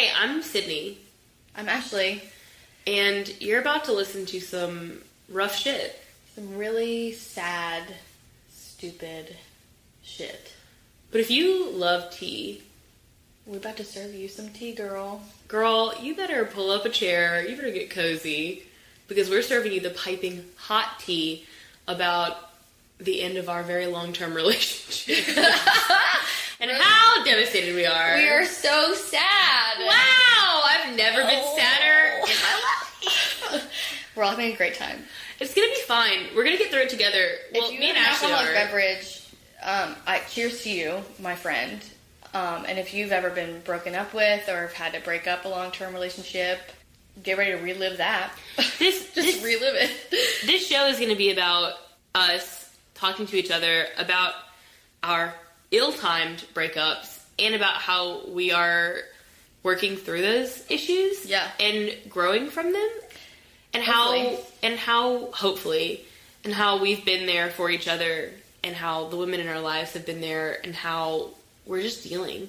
Hey, I'm Sydney, I'm Ashley. and you're about to listen to some rough shit. Some really sad, stupid shit. But if you love tea, We're about to serve you some tea, girl. girl, you better pull up a chair, you better get cozy, because we're serving you the piping hot tea about the end of our very long term relationship. and how devastated we are. We are so sad. Wow! I've never been Oh. sadder in my life. We're all having a great time. It's gonna be fine. We're gonna get through it together. Well, you me and Ashley are. beverage, um, I cheers to you, my friend. Um, and if you've ever been broken up with or have had to break up a long term relationship, get ready to relive that. This- just this- relive it. This show is going to be about us talking to each other about our ill-timed breakups and about how we are working through those issues Yeah. and growing from them and how and how hopefully and how we've been there for each other and how the women in our lives have been there and how we're just dealing.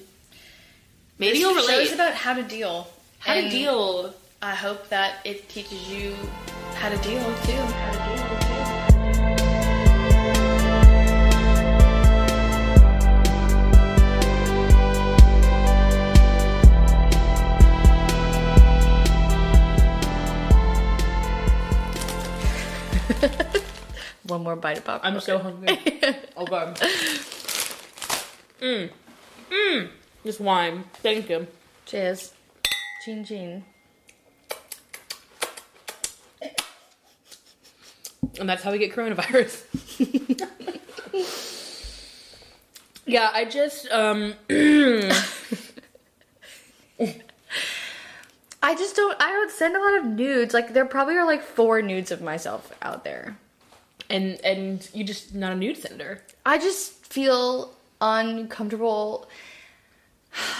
Maybe This you'll relate. is about how to deal. how to deal. I hope that it teaches you how to deal too. How to deal One more bite of popcorn. I'm so hungry. oh god. Mmm. Mmm. This wine. Thank you. Cheers. Chin chin. And that's how we get coronavirus. yeah, I just um I just don't. I don't send a lot of nudes. Like there probably are like four nudes of myself out there. and and you just not a nude sender. I just feel uncomfortable.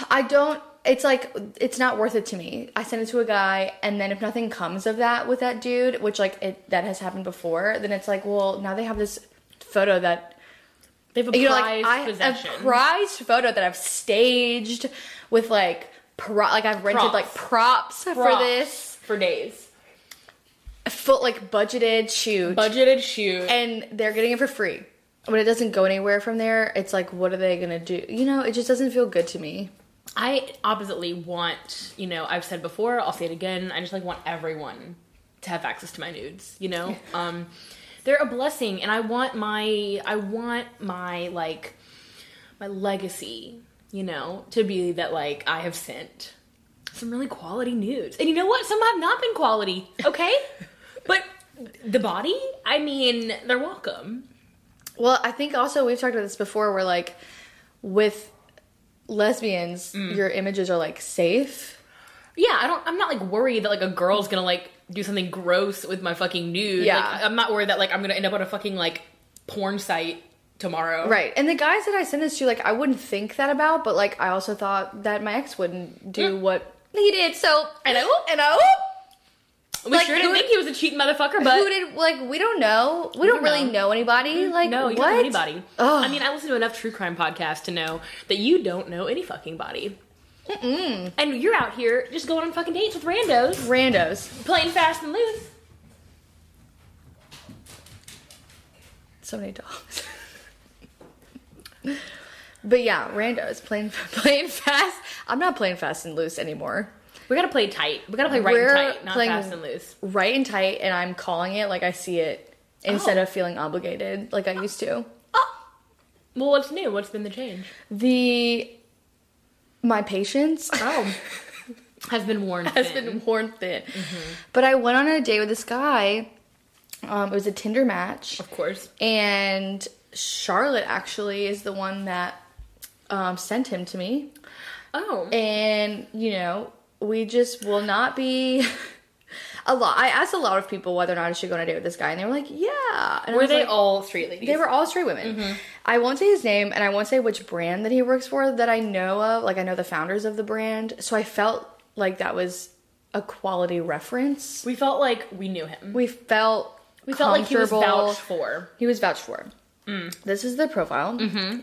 I don't. It's like it's not worth it to me. I send it to a guy, and then if nothing comes of that with that dude, which like it that has happened before, then it's like, well, now they have this photo that They have a you know, like I possession. a prized photo that I've staged with like like I've rented Props. like props, for this for days. full like budgeted shoot, Budgeted shoot. and they're getting it for free. When it doesn't go anywhere from there, it's like, what are they gonna do? You know, it just doesn't feel good to me. I oppositely want, you know, I've said before, I'll say it again, I just like want everyone to have access to my nudes, you know? um they're a blessing and I want my I want my like my legacy, you know, to be that like I have sent some really quality nudes. And you know what? Some have not been quality, okay? but the body, I mean, they're welcome. Well, I think also we've talked about this before, where like with lesbians, mm. your images are like safe. Yeah, I don't. I'm not like worried that like a girl's gonna like do something gross with my fucking nude. Yeah. like, I'm not worried that like I'm gonna end up on a fucking like porn site tomorrow. Right. And the guys that I sent this to, like, I wouldn't think that about, but like, I also thought that my ex wouldn't do mm. what he did. So, And I and I hope. We Like, sure didn't think he was a cheating motherfucker, but who did, like, we don't know. We, don't, don't really know. know anybody. Like, no, you what? don't know anybody. Ugh. I mean, I listen to enough true crime podcasts to know that you don't know any fucking body. Mm-mm. And you're out here just going on fucking dates with randos, Randos. playing fast and loose. So many dogs. but yeah, randos playing playing fast. I'm not playing fast and loose anymore. We gotta play tight. We gotta play right We're and tight, not fast and loose. Right and tight, and I'm calling it like I see it instead Oh. of feeling obligated like I used to. Oh. Well, what's new? What's been the change? The my patience Oh, has been worn. has thin. been worn thin. But I went on a date with this guy. Um, it was a Tinder match, of course. and Charlotte actually is the one that um, sent him to me. Oh, and you know we just will not be a lot i asked a lot of people whether or not i should go on a date with this guy and they were like yeah and were they like- all straight ladies? they were all straight women i won't say his name and i won't say which brand that he works for that i know of like i know the founders of the brand so i felt like that was a quality reference We felt like we knew him. we felt We felt like he was vouched for. He was vouched for. Mm. This is the profile. Mm-hmm.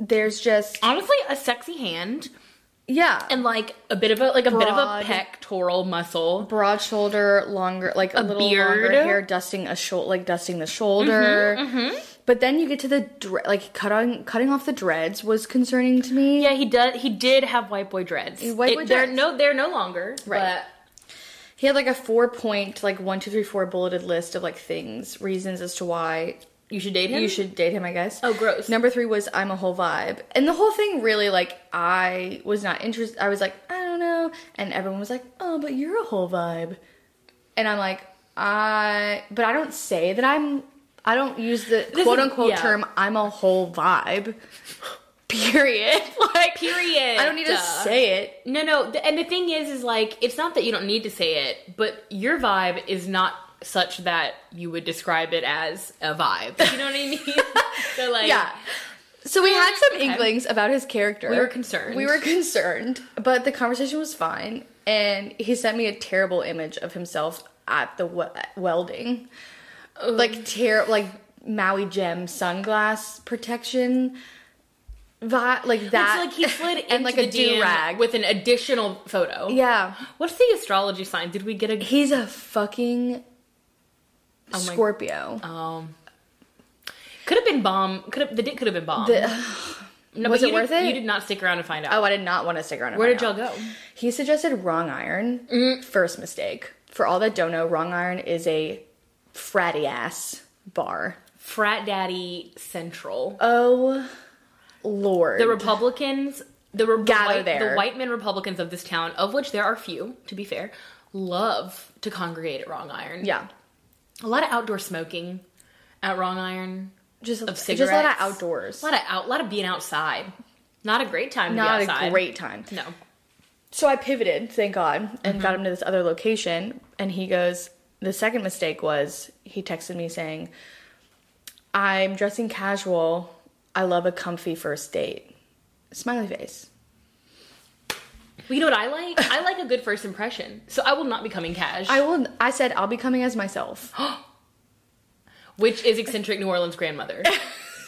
There's just Honestly, a sexy hand, Yeah. and like a bit of a like a bit of a pectoral muscle. broad shoulder, longer, like a, little beard. longer hair, dusting a shoulder, like dusting the shoulder. Mm-hmm, mm-hmm, But then you get to the dre- like cutting cutting off the dreads was concerning to me. Yeah, he did. He did have white boy dreads. White boy they're dreads. no, they're no longer. Right. He had like a four point, like one, two, three, four bulleted list of like things, reasons as to why But you should date him. you should date him, I guess. Oh, gross. Number three was I'm a whole vibe. And the whole thing really, like, I was not interested. I was like, I don't know. And everyone was like, oh, but you're a whole vibe. And I'm like, I, but I don't say that I'm, I don't use the This quote is- unquote yeah. term, I'm a whole vibe. Period. like, Period. I don't need to say it. No, no. And the thing is, is like, it's not that you don't need to say it, but your vibe is not such that you would describe it as a vibe. You know what I mean? so like, Yeah. So we had some Okay. inklings about his character. We were concerned. We were concerned, but the conversation was fine. And he sent me a terrible image of himself at the we- welding, like ter- like Maui Jim sunglass protection, vi- like that. It's like he slid and into like a DM do-rag. with an additional photo. yeah, What's the astrology sign? Did we get a he's a fucking Oh my- Scorpio. um? Could have been bomb. Could have the dick could have been bomb. The- no, was it you worth did, it? You did not stick around to find out. oh, I did not want to stick around. Where did y'all out. go? He suggested wrong iron. Mm-hmm. First mistake. For all that don't know, wrong iron is a fratty ass bar. Frat Daddy Central. Oh lord. the Republicans, the, re- the white, there. the white men Republicans of this town, of which there are few, to be fair, love to congregate at Wrong Iron. yeah. A lot of outdoor smoking at Wrong Iron. Just Of just a lot of cigarettes. outdoors. A lot of out, a lot of being outside. Not a great time to Not be outside. a great time. No. So I pivoted, thank God, and Mm-hmm. got him to this other location. And he goes, the second mistake was he texted me saying, I'm dressing casual. I love a comfy first date. Smiley face. Well, you know what I like? I like a good first impression. So I will not be coming cash, I will. I said I'll be coming as myself. which is eccentric New Orleans grandmother.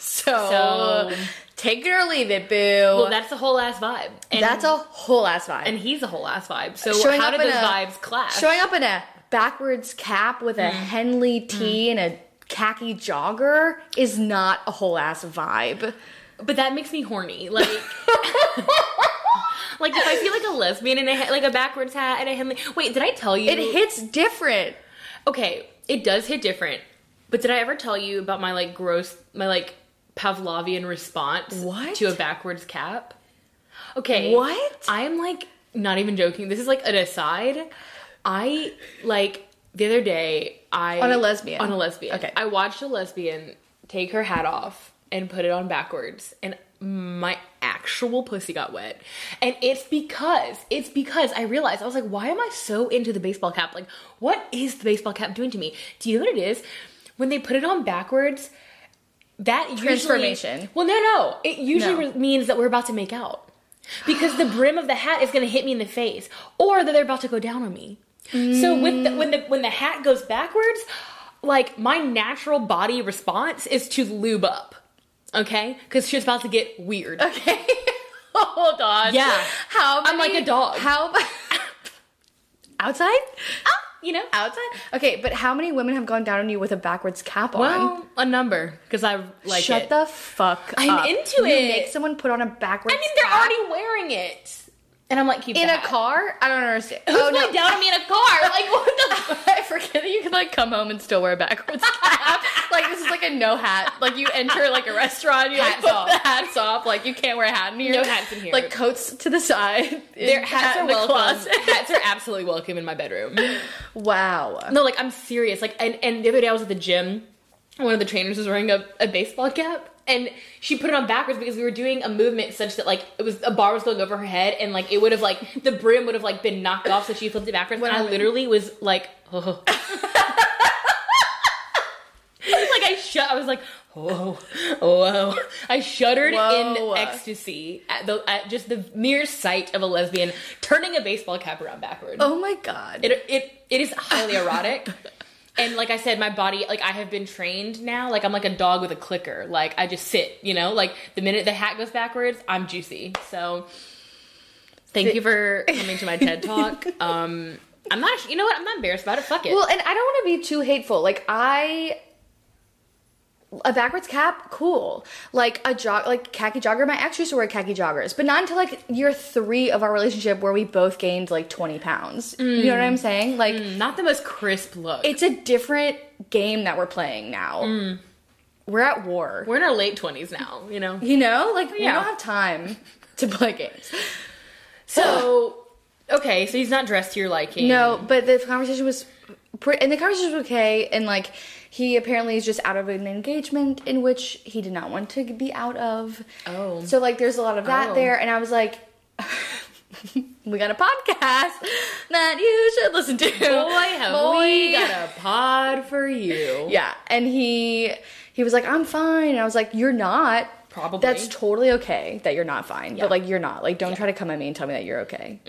So, So- take it or leave it, boo. well, that's the whole ass vibe. And, That's a whole ass vibe. and he's a whole ass vibe. So Showing how in those a- vibes clash? Showing up in a backwards cap with a Mm. Henley tee and a khaki jogger is not a whole ass vibe. But that makes me horny. Like, like if I see like a lesbian in a like a backwards hat and I a Henley. Wait, did I tell you? It hits different. Okay, it does hit different. But did I ever tell you about my like gross, my like Pavlovian response What? to a backwards cap? Okay, What? I am like not even joking. This is like an aside. I like the other day. I On a lesbian. On a lesbian. Okay. I watched a lesbian take her hat off and put it on backwards, and my actual pussy got wet. And it's because it's because I realized I was like, why am I so into the baseball cap? Like, what is the baseball cap doing to me? Do you know what it is? When they put it on backwards, that usually- Transformation. well, no, no. It usually No. means that we're about to make out because the brim of the hat is going to hit me in the face, or that they're about to go down on me. So with the, when the when the hat goes backwards, like my natural body response is to lube up, okay? Because she's about to get weird. Okay. Hold on. Yeah. How many, I'm like a dog. How outside? Oh, you know. Outside? Okay, but how many women have gone down on you with a backwards cap on? Well, a number because I like Shut it. the fuck up. I'm up. into You it. make someone put on a backwards I mean, they're cap already wearing it, and I'm like, keep in the a car? I don't understand. Who's going down on me in a car? Like what the? I forget that you can like come home and still wear a backwards cap. like this is like a no hat. Like you enter like a restaurant, you like Hats put off. the hats off. Like you can't wear a hat in here. No hats in here. Like coats to the side. Their hats hat are welcome. hats are absolutely welcome in my bedroom. wow. No, like I'm serious. Like, and, and the other day I was at the gym. One of the trainers was wearing a, a baseball cap, and she put it on backwards because we were doing a movement such that like it was a bar was going over her head, and like it would have like the brim would have like been knocked off, so she flipped it backwards. What and I literally was like, oh. like I shut. I was like, whoa, whoa. I shuddered Whoa. in ecstasy at the at just the mere sight of a lesbian turning a baseball cap around backwards. Oh my god. It it it is highly erotic. And like I said, my body, like I have been trained now. Like I'm like a dog with a clicker. Like I just sit, you know. Like the minute the hat goes backwards, I'm juicy. So Thank you for coming to my TED talk. Um, I'm not. You know what? I'm not embarrassed about it. Fuck it. Well, and I don't want to be too hateful. Like I a backwards cap, cool. Like a jog, like khaki jogger. My ex used to wear khaki joggers, but not until like year three of our relationship, where we both gained like twenty pounds. You know what I'm saying? Like mm, not the most crisp look. it's a different game that we're playing now. Mm. We're at war. We're in our late twenties now. You know. you know, like we don't have time to play games. So okay, so he's not dressed to your liking. No, but the conversation was, and the conversation was okay, and like he apparently is just out of an engagement in which he did not want to be out of. Oh. so like there's a lot of that Oh. there, and I was like. we got a podcast that you should listen to. Boy, have Boy. we got a pod for you. Yeah, and he he was like, "I'm fine," and I was like, "You're not." Probably. That's totally okay that you're not fine, Yeah. but like you're not. Like, don't try to come at me and tell me that you're okay.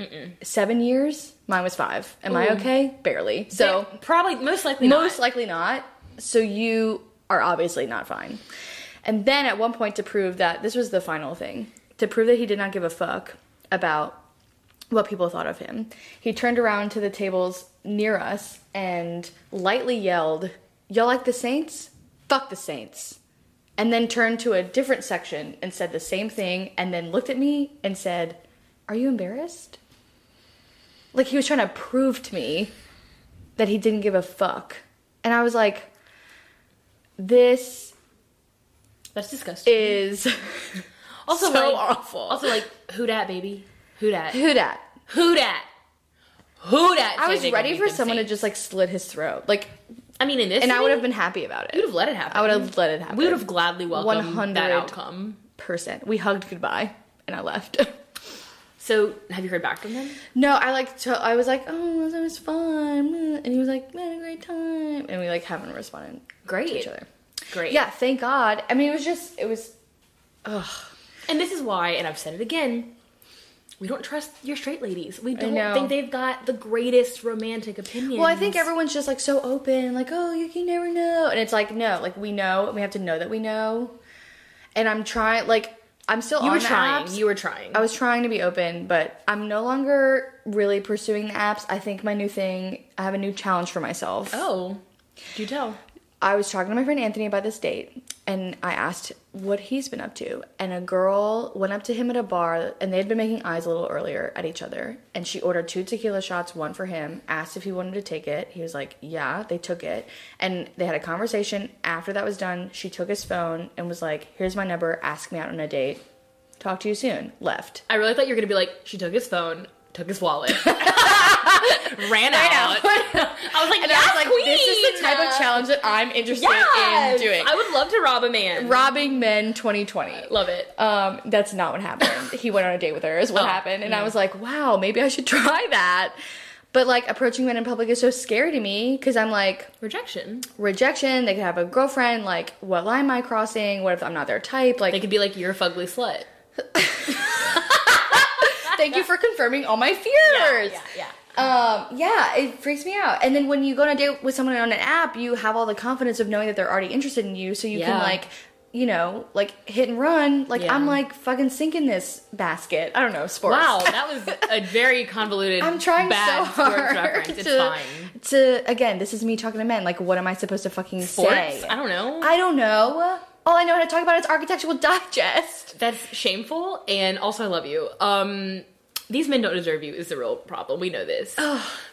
Seven years, mine was five. Am I okay? Barely. So Yeah, probably most likely most not. likely not. So you are obviously not fine. And then at one point to prove that this was the final thing, to prove that he did not give a fuck about what people thought of him, he turned around to the tables near us and lightly yelled, "Y'all like the Saints? Fuck the Saints." And then turned to a different section and said the same thing and then looked at me and said, "Are you embarrassed?" Like he was trying to prove to me that he didn't give a fuck. And I was like, this That's disgusting. is also, so like, awful. Also, like, who dat, baby? Who dat? who dat? Who dat? Who dat? I was ready for someone to just like slit his throat. Like I mean, in this, and I would have been happy about it. You would have let it happen. I would have let it happen. We would have gladly welcomed 100 that outcome. percent. We hugged goodbye and I left. So, have you heard back from him? no, I like to, I was like, oh, that was fun, and he was like, we had a great time, and we like haven't responded Great. to each other. Great. Yeah, thank God. I mean, it was just, it was, ugh. And this is why, and I've said it again, we don't trust your straight ladies. We don't think they've got the greatest romantic opinion. Well, I think everyone's just like so open, like, oh, you can never know. And it's like, no, like we know, and we have to know that we know. And I'm trying, like, I'm still you on were trying. apps. You were trying. I was trying to be open, but I'm no longer really pursuing the apps. I think my new thing, I have a new challenge for myself. oh, do you tell. I was talking to my friend Anthony about this date, and I asked what he's been up to. And a girl went up to him at a bar, and they had been making eyes a little earlier at each other. And she ordered two tequila shots, one for him, asked if he wanted to take it. He was like, Yeah, they took it. And they had a conversation. After that was done, she took his phone and was like, Here's my number, ask me out on a date. Talk to you soon. Left. I really thought you were gonna be like, she took his phone, took his wallet, ran out. I was like, And yes, I was like, queen! This is the type of challenge that I'm interested Yes! in doing. I would love to rob a man. Robbing men 2020. love it. Um, that's not what happened. he went on a date with her, is what Oh, happened. And I was like, wow, maybe I should try that. But like approaching men in public is so scary to me because I'm like, Rejection. rejection, they could have a girlfriend, like, what line am I crossing? What if I'm not their type? Like, They could be like, you're a fugly slut. Thank you for confirming all my fears. yeah. Um, yeah, it freaks me out. And then when you go on a date with someone on an app, you have all the confidence of knowing that they're already interested in you, so you can like, you know, like hit and run. Like Yeah. I'm like fucking sinking this basket. I don't know, sports. Wow, that was a very convoluted. I'm trying bad so sports hard to, fine. to again, this is me talking to men. Like, what am I supposed to fucking Sports? say? I don't know. I don't know. All I know how to talk about is Architectural Digest. That's shameful, and also I love you. Um, these men don't deserve you is the real problem. We know this.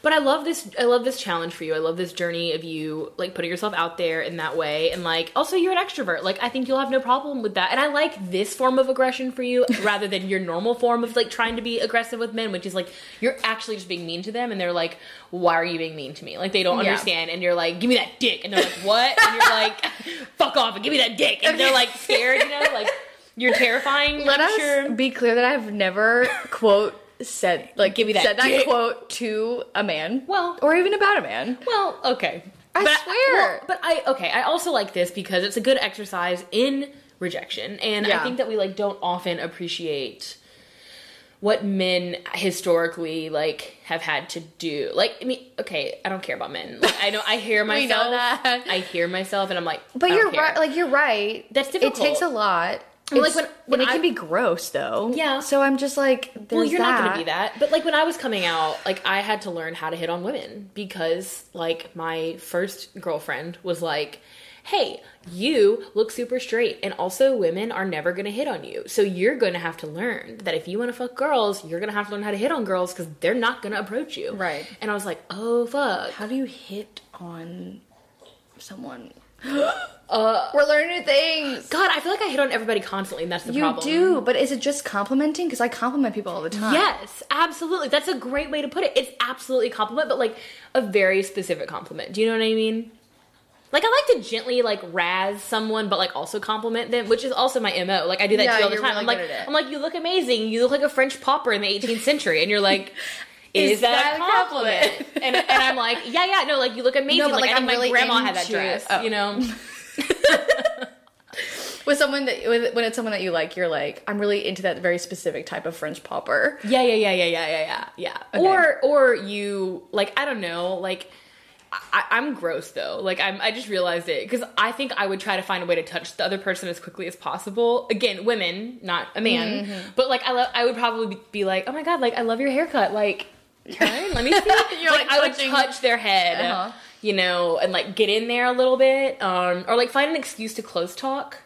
But I love this. I love this challenge for you. I love this journey of you like putting yourself out there in that way, and like also you're an extrovert. Like I think you'll have no problem with that. And I like this form of aggression for you rather than your normal form of like trying to be aggressive with men, which is like you're actually just being mean to them, and they're like, "Why are you being mean to me?" Like they don't Yeah. understand, and you're like, "Give me that dick," and they're like, "What?" And you're like, "Fuck off and give me that dick," and they're like scared. You know, like. You're terrifying. Let us be clear that I've never quote said like Give me that said that quote to a man. Well- or even about a man. Well, okay. I but swear. well, but I okay. I also like this because it's a good exercise in rejection, and I think that we like don't often appreciate what men historically like have had to do. Like, I mean, okay, I don't care about men. Like, I know I hear We know myself. that. I hear myself, and I'm like, But I you're care. right. Like you're right. That's difficult. It takes a lot. It's- like when- when and it I- can be gross though. Yeah. So I'm just like, well, you're that. not going to be that. But like when I was coming out, like I had to learn how to hit on women because like my first girlfriend was like, "Hey, you look super straight, and also women are never going to hit on you. So you're going to have to learn that if you want to fuck girls, you're going to have to learn how to hit on girls because they're not going to approach you." Right. And I was like, "Oh fuck." How do you hit on someone? Uh, We're learning new things. God, I feel like I hit on everybody constantly, and that's the You problem. You do, but is it just complimenting? Because I compliment people all the time. Yes, absolutely. That's a great way to put it. It's absolutely a compliment, but like a very specific compliment. Do you know what I mean? Like I like to gently like razz someone, but like also compliment them, which is also my mo. Like I do that Yeah, all the time. really I'm like, good at it. I'm like, you look amazing. You look like a French pauper in the 18th century, and you're like. Is, Is that, that a compliment? compliment? and, and I'm like, yeah, yeah, no, like you look amazing. No, like, like, I think I'm my really grandma had that dress, oh. you know. With someone that with, when it's someone that you like, you're like, I'm really into that very specific type of French pauper. Yeah, yeah, yeah, yeah, yeah, yeah, yeah, yeah. Okay. Or or you like I don't know, like I, I'm gross though. Like I'm, I just realized it because I think I would try to find a way to touch the other person as quickly as possible. Again, women, not a man. Mm-hmm. But like I, lo- I would probably be like, oh my god, like I love your haircut. Like, Karen, let me see. You're, like, like, I would touch their head, Uh-huh. you know, and like get in there a little bit, um, or like find an excuse to close talk.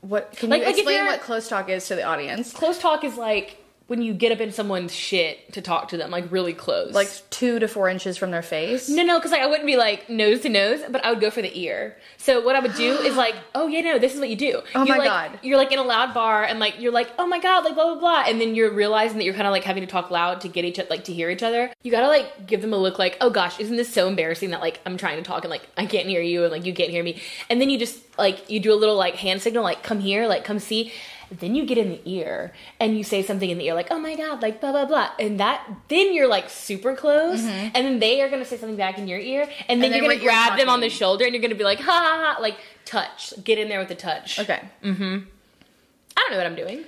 What can Like- you like explain what close talk is to the audience? Close talk is like when you get up in someone's shit to talk to them, like really close, Like two to four inches from their face. No, no, because like I wouldn't be like nose to nose, but I would go for the ear. So what I would do is like, oh yeah, no, this is what you do. Oh you my like, God. You're like in a loud bar and like you're like, oh my god, like blah blah blah, and then you're realizing that you're kind of like having to talk loud to get each other, like to hear each other. You gotta like give them a look like, oh gosh, isn't this so embarrassing that like I'm trying to talk and like I can't hear you and like you can't hear me, and then you just like you do a little like hand signal like come here, like come see. Then you get in the ear and you say something in the ear like, "Oh my god," like blah blah blah, and that then you're like super close, and then they are gonna say something back in your ear, and then, then you're gonna grab them on the shoulder and you're gonna be like, "Ha ha ha!" Like touch, get in there with the touch. Okay. Mm-hmm. I don't know what I'm doing.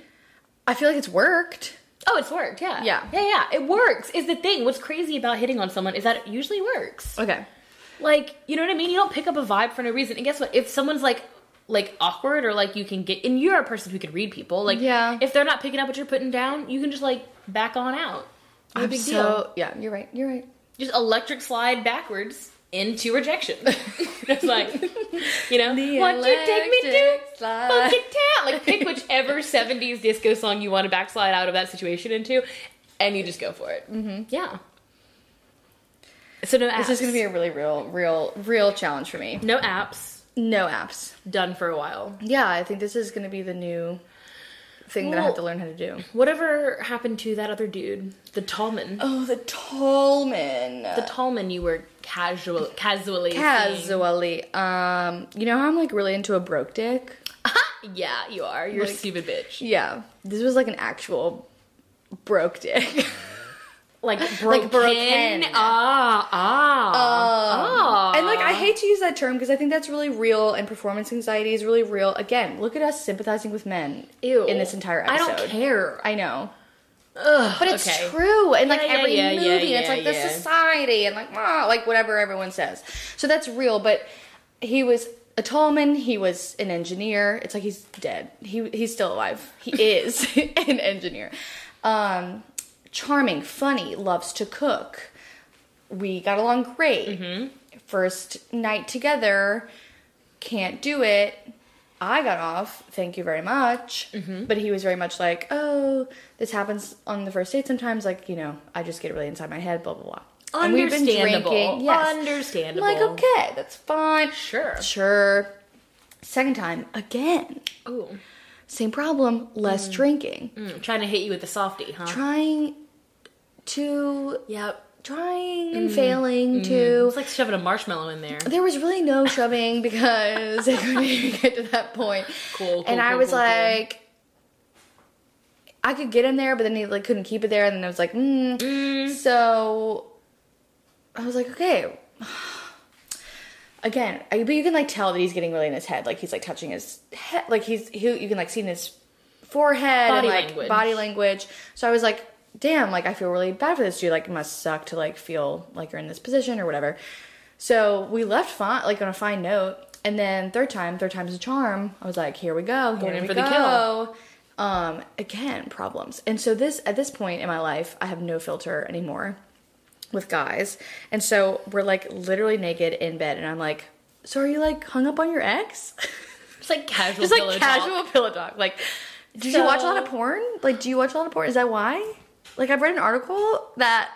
I feel like it's worked. Oh, it's worked. Yeah, Yeah. yeah, yeah. It works. Is the thing. What's crazy about hitting on someone is that it usually works. Okay. Like, you know what I mean? You don't pick up a vibe for no reason. And guess what? If someone's like like awkward or like you can get and you're a person who can read people, like Yeah. if they're not picking up what you're putting down, you can just like back on out. No I'm big so deal. yeah. You're right. You're right. Just electric slide backwards into rejection. it's like you know, what you take me to fucking town. Like pick whichever '70s disco song you want to backslide out of that situation into, and you just go for it. Mm-hmm. Yeah. So no apps. This is gonna be a really real, real, real challenge for me. no apps. No apps. Done for a while. Yeah, I think this is gonna be the new thing that I have to learn how to do. Whatever happened to that other dude, the Tallman? Oh, the Tallman. The Tallman you were casual, casually, seeing. Casually, um, you know how I'm like really into a broke dick. Yeah, you are. You're a stupid bitch. Yeah, this was like an actual broke dick. Like broken. broken. Ah, ah, ah. and like I hate to use that term because I think that's really real, and performance anxiety is really real. Again, look at us sympathizing with men Ew. in this entire episode, I don't care. I know. Ugh, But it's okay. true, and like Yeah, every yeah, movie, yeah, it's like the society, and like ah, like whatever everyone says. So that's real. But he was a Tallman. He was an engineer. It's like he's dead. He he's still alive. He is an engineer. Um, charming, funny, loves to cook. We got along great. Mm-hmm. First night together, can't do it. I got off, thank you very much. Mm-hmm. But he was very much like, oh, this happens on the first date sometimes. Like, you know, I just get really inside my head, blah, blah, blah. And we've been Understandable. drinking. Yes. Understandable. I'm like, okay, that's fine. Sure. Sure. Second time, again, Ooh. same problem, less drinking. Mm, trying to hit you with the softy, huh? Trying to, yep. trying and mm-hmm. failing mm-hmm. to. It's like shoving a marshmallow in there. There was really no shoving because I couldn't even get to that point. Cool, cool, and I was cool, cool. like, I could get in there, but then he like couldn't keep it there, and then I was like, mm. mm. so I was like, okay. Again, I, but you can like tell that he's getting really in his head, like he's like touching his head, like he's he, you can like see in his forehead Body and like language. body language. So I was like, damn, like I feel really bad for this dude. Like it must suck to like feel like you're in this position or whatever. So we left fine, like on a fine note. and then third time, third time's a charm. I was like, here we go, Going here in we for the go. Um, again, problems. And so this at this point in my life, I have no filter anymore with guys. And so we're like literally naked in bed, and I'm like, so are you like hung up on your ex? Just like casual, Just like pillow casual talk. pillow talk. Like, did you watch a lot of porn? Like, do you watch a lot of porn? Is that why? Like, I've read an article that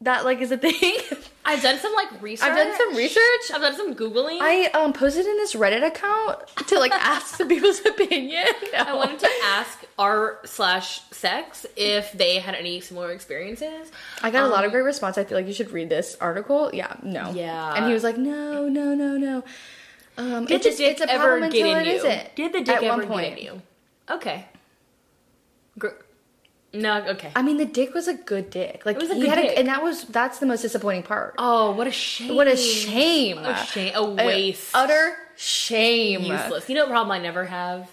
that like is a thing. I've done some like research. I've done some research. I've done some googling. I um posted in this Reddit account to like ask the people's opinion. I wanted to ask r slash sex if they had any similar experiences. I got a lot of Um, great response. I feel like you should read this article. Yeah, no. Yeah. And he was like, no, no, no, no. Um, Did it just, the dick it's a ever problem get in it you? isn't. Did the dick At ever one point. get in you? Okay. Gr- no, okay. I mean, the dick was a good dick. Like It was a he good had dick. and that was that's the most disappointing part. oh, what a shame. What a shame. A shame. A waste. utter shame. Useless. You know what problem I never have?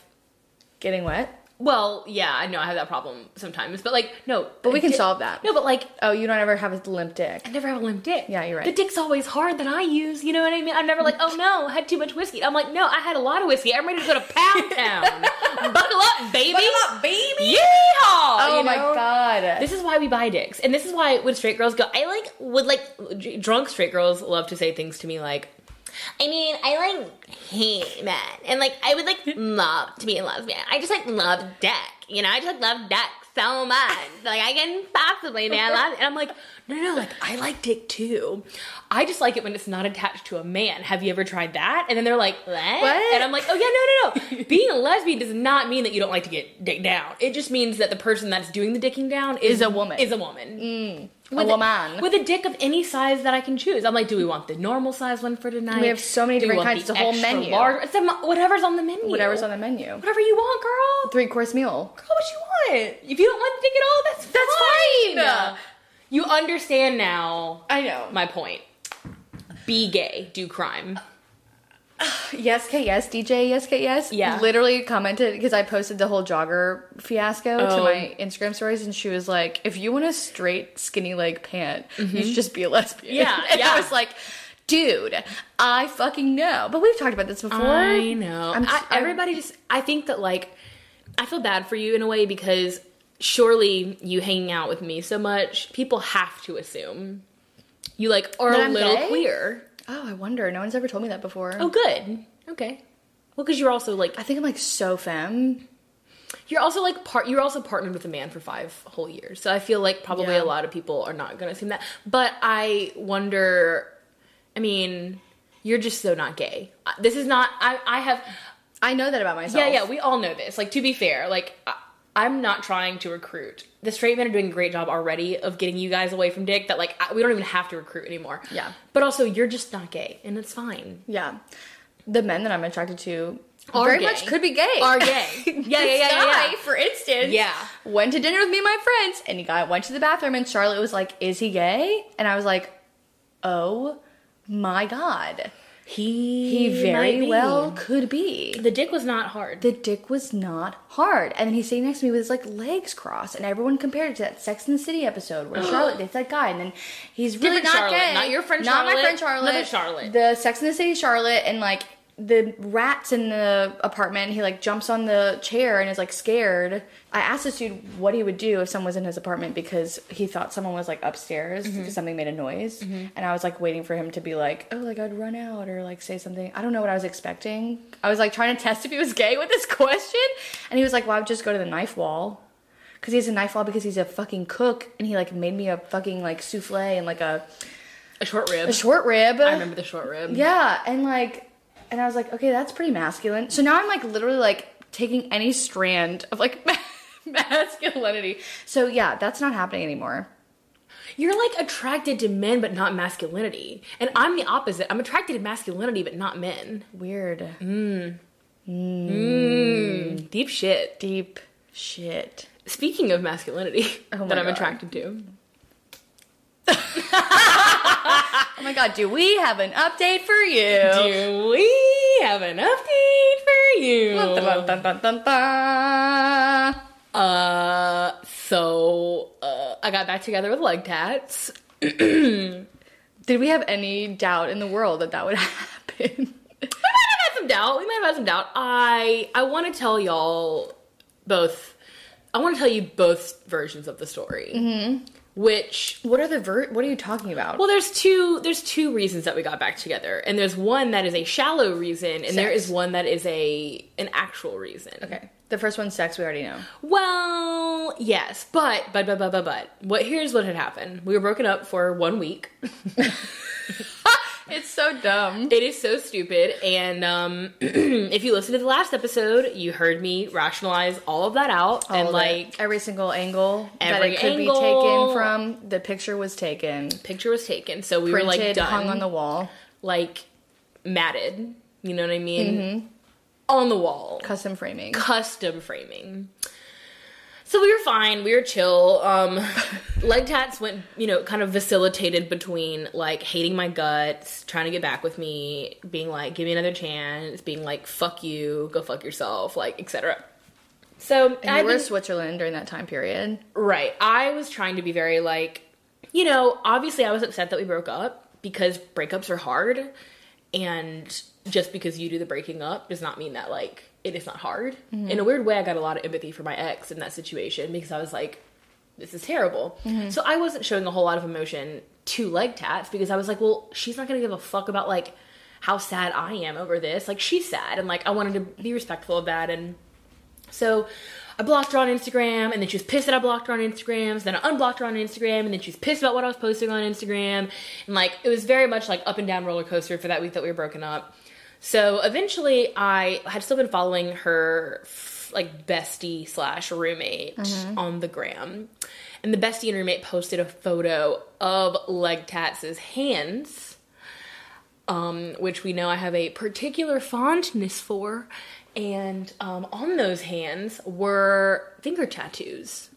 Getting wet. Well, yeah, I know I have that problem sometimes, but like, no. But we can dick- solve that. No, but like, Oh, you don't ever have a limp dick. I never have a limp dick. Yeah, you're right. The dick's always hard that I use. You know what I mean? I'm never like, oh no, I had too much whiskey. I'm like, no, I had a lot of whiskey. I'm ready to go to Pound Town. Buckle up, baby. Buckle up, baby. Yeehaw! Oh you my god. This is why we buy dicks, and this is why when straight girls go, I like would like dr- drunk straight girls love to say things to me like, I mean, I like hate men, and like I would like love to be a lesbian. I just like love dick, you know. I just like love dick so much, like I can possibly be a lesbian. And I'm like, no, no, no, like I like dick too. I just like it when it's not attached to a man. Have you ever tried that? And then they're like, what? What? And I'm like, oh yeah, no, no, no. Being a lesbian does not mean that you don't like to get dick down. It just means that the person that's doing the dicking down is, Is a woman. Is a woman. a With a woman. With a dick of any size that I can choose. I'm like, do we want the normal size one for tonight? We have so many Do different kinds. the It's a whole menu. Large? It's a- whatever's on the menu. Whatever's on the menu. Whatever you want, girl. Three course meal. Girl, what you want? If you don't want the dick at all, that's That's fine. fine. You understand now I know. my point. Be gay, do crime. Yes, K, yes, DJ, yes, K, yes. Yeah. Literally commented because I posted the whole jogger fiasco to Oh. my Instagram stories, and she was like, "If you want a straight skinny leg pant, you should just be a lesbian." Mm-hmm. Yeah, and yeah. I was like, "Dude, I fucking know." But we've talked about this before. I know. I'm- I, I'm- everybody just. I think that like, I feel bad for you in a way because surely you hanging out with me so much, people have to assume you like are a little gay? queer. Oh, I wonder. No one's ever told me that before. Oh, good. Okay. Well, because you're also like I think I'm like so femme. you're also like part. You're also partnered with a man for five whole years, so I feel like probably Yeah. a lot of people are not going to assume that. But I wonder. I mean, you're just so not gay. Uh, This is not. I. I have. I know that about myself. Yeah, yeah, we all know this. Like, to be fair, like, I, I'm not trying to recruit. The straight men are doing a great job already of getting you guys away from dick. That like I, we don't even have to recruit anymore. Yeah. But also, you're just not gay, and it's fine. Yeah. The men that I'm attracted to Are very gay. much could be gay. Are gay. Yeah, yeah, yeah, yeah, guy, yeah. for instance, Yeah. went to dinner with me and my friends, and he got went to the bathroom, and Charlotte was like, "Is he gay?" And I was like, "Oh my god, He he very well could be." The dick was not hard. The dick was not hard, and then he's sitting next to me with his like legs crossed, and everyone compared it to that Sex in the City episode where Charlotte dates that guy, and then he's really Different not Charlotte, gay, not your friend Charlotte. not my Charlotte, friend Charlotte, another Charlotte. the Sex in the City Charlotte, and like the rats in the apartment. He like jumps on the chair and is like scared. I asked this dude what he would do if someone was in his apartment because he thought someone was like upstairs Mm-hmm. because something made a noise, and I was like waiting for him to be like, oh, like I'd run out or like say something. I don't know what I was expecting. I was like trying to test if he was gay with this question, and he was like, well, I would just go to the knife wall. Cause he has a knife wall because he's a fucking cook and he like made me a fucking like souffle and like a, a short rib. a short rib. I remember the short rib. Yeah, and like, and I was like, okay, that's pretty masculine. So now I'm like literally like taking any strand of like masculinity. So yeah, that's not happening anymore. You're like attracted to men, but not masculinity. And I'm the opposite. I'm attracted to masculinity, but not men. Weird, mm. Mm. Mm. Deep shit. deep shit. Speaking of masculinity Oh that I'm God. attracted to. Oh my god, do we have an update for you? Do we have an update for you? Dun, dun, dun, dun, dun. Uh, so uh, I got back together with leg tats. Did we have any doubt in the world that that would happen? I might have had some doubt. We might have had some doubt. I I want to tell y'all both. I want to tell you both versions of the story. Mm-hmm. Which What are the ver- What are you talking about? well, there's two. There's two reasons that we got back together, and there's one that is a shallow reason, and there Sex. is one that is a an actual reason. okay. The first one's sex. We already know. Well, yes, but but but but but but what? Here's what had happened. We were broken up for one week. It's so dumb. It is so stupid. And um, if you listen to the last episode, you heard me rationalize all of that out. and like, every single angle that it could angle. be taken from, the picture was taken, picture was taken. So we printed, were like done. hung on the wall, like matted. You know what I mean? Mm-hmm. On the wall. custom framing. Custom framing. So we were fine. We were chill. Um, leg tats went, you know, kind of vacillated between like hating my guts, trying to get back with me, being like, give me another chance, being like, fuck you, go fuck yourself, like, etc. So And I've were in Switzerland during that time period. Right. I was trying to be very like, you know, obviously I was upset that we broke up because breakups are hard. And just because you do the breaking up does not mean that like it is not hard. Mm-hmm. In a weird way, I got a lot of empathy for my ex in that situation because I was like, this is terrible. Mm-hmm. So I wasn't showing a whole lot of emotion to leg tats because I was like, well, she's not gonna give a fuck about like how sad I am over this. Like she's sad and like I wanted to be respectful of that and so I blocked her on Instagram, and then she was pissed that I blocked her on Instagram. So then I unblocked her on Instagram, and then she was pissed about what I was posting on Instagram. And like, it was very much like up and down roller coaster for that week that we were broken up. So eventually, I had still been following her like bestie slash roommate on the gram. And the bestie and roommate posted a photo of Leg Tats' hands um, which we know I have a particular fondness for. And um, on those hands were finger tattoos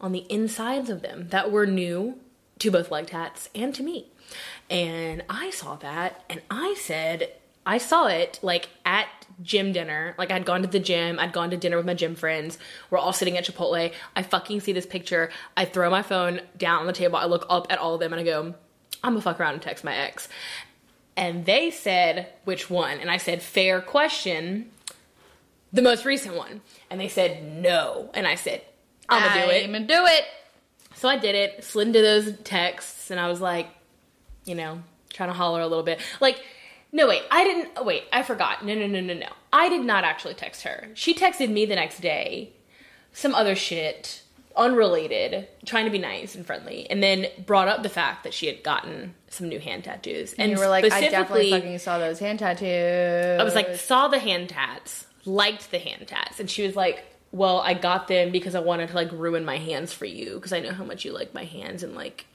on the insides of them that were new to both leg tats and to me. And I saw that and I said, I saw it like at gym dinner. Like I'd gone to the gym, I'd gone to dinner with my gym friends. We're all sitting at Chipotle. I fucking see this picture. I throw my phone down on the table. I look up at all of them and I go, I'm gonna fuck around and text my ex. And they said, which one? And I said, fair question. The most recent one. And they said, no. And I said, I'm gonna do it. I'm gonna do it. So I did it, slid into those texts, and I was like, you know, trying to holler a little bit. Like, no, wait, I didn't. oh, Wait, I forgot. No, no, no, no, no. I did not actually text her. She texted me the next day, some other shit, unrelated, trying to be nice and friendly, and then brought up the fact that she had gotten some new hand tattoos. And you were like, I definitely fucking saw those hand tattoos. I was like, saw the hand tats, liked the hand tats, and she was like, "Well, I got them because I wanted to like ruin my hands for you because I know how much you like my hands." And like,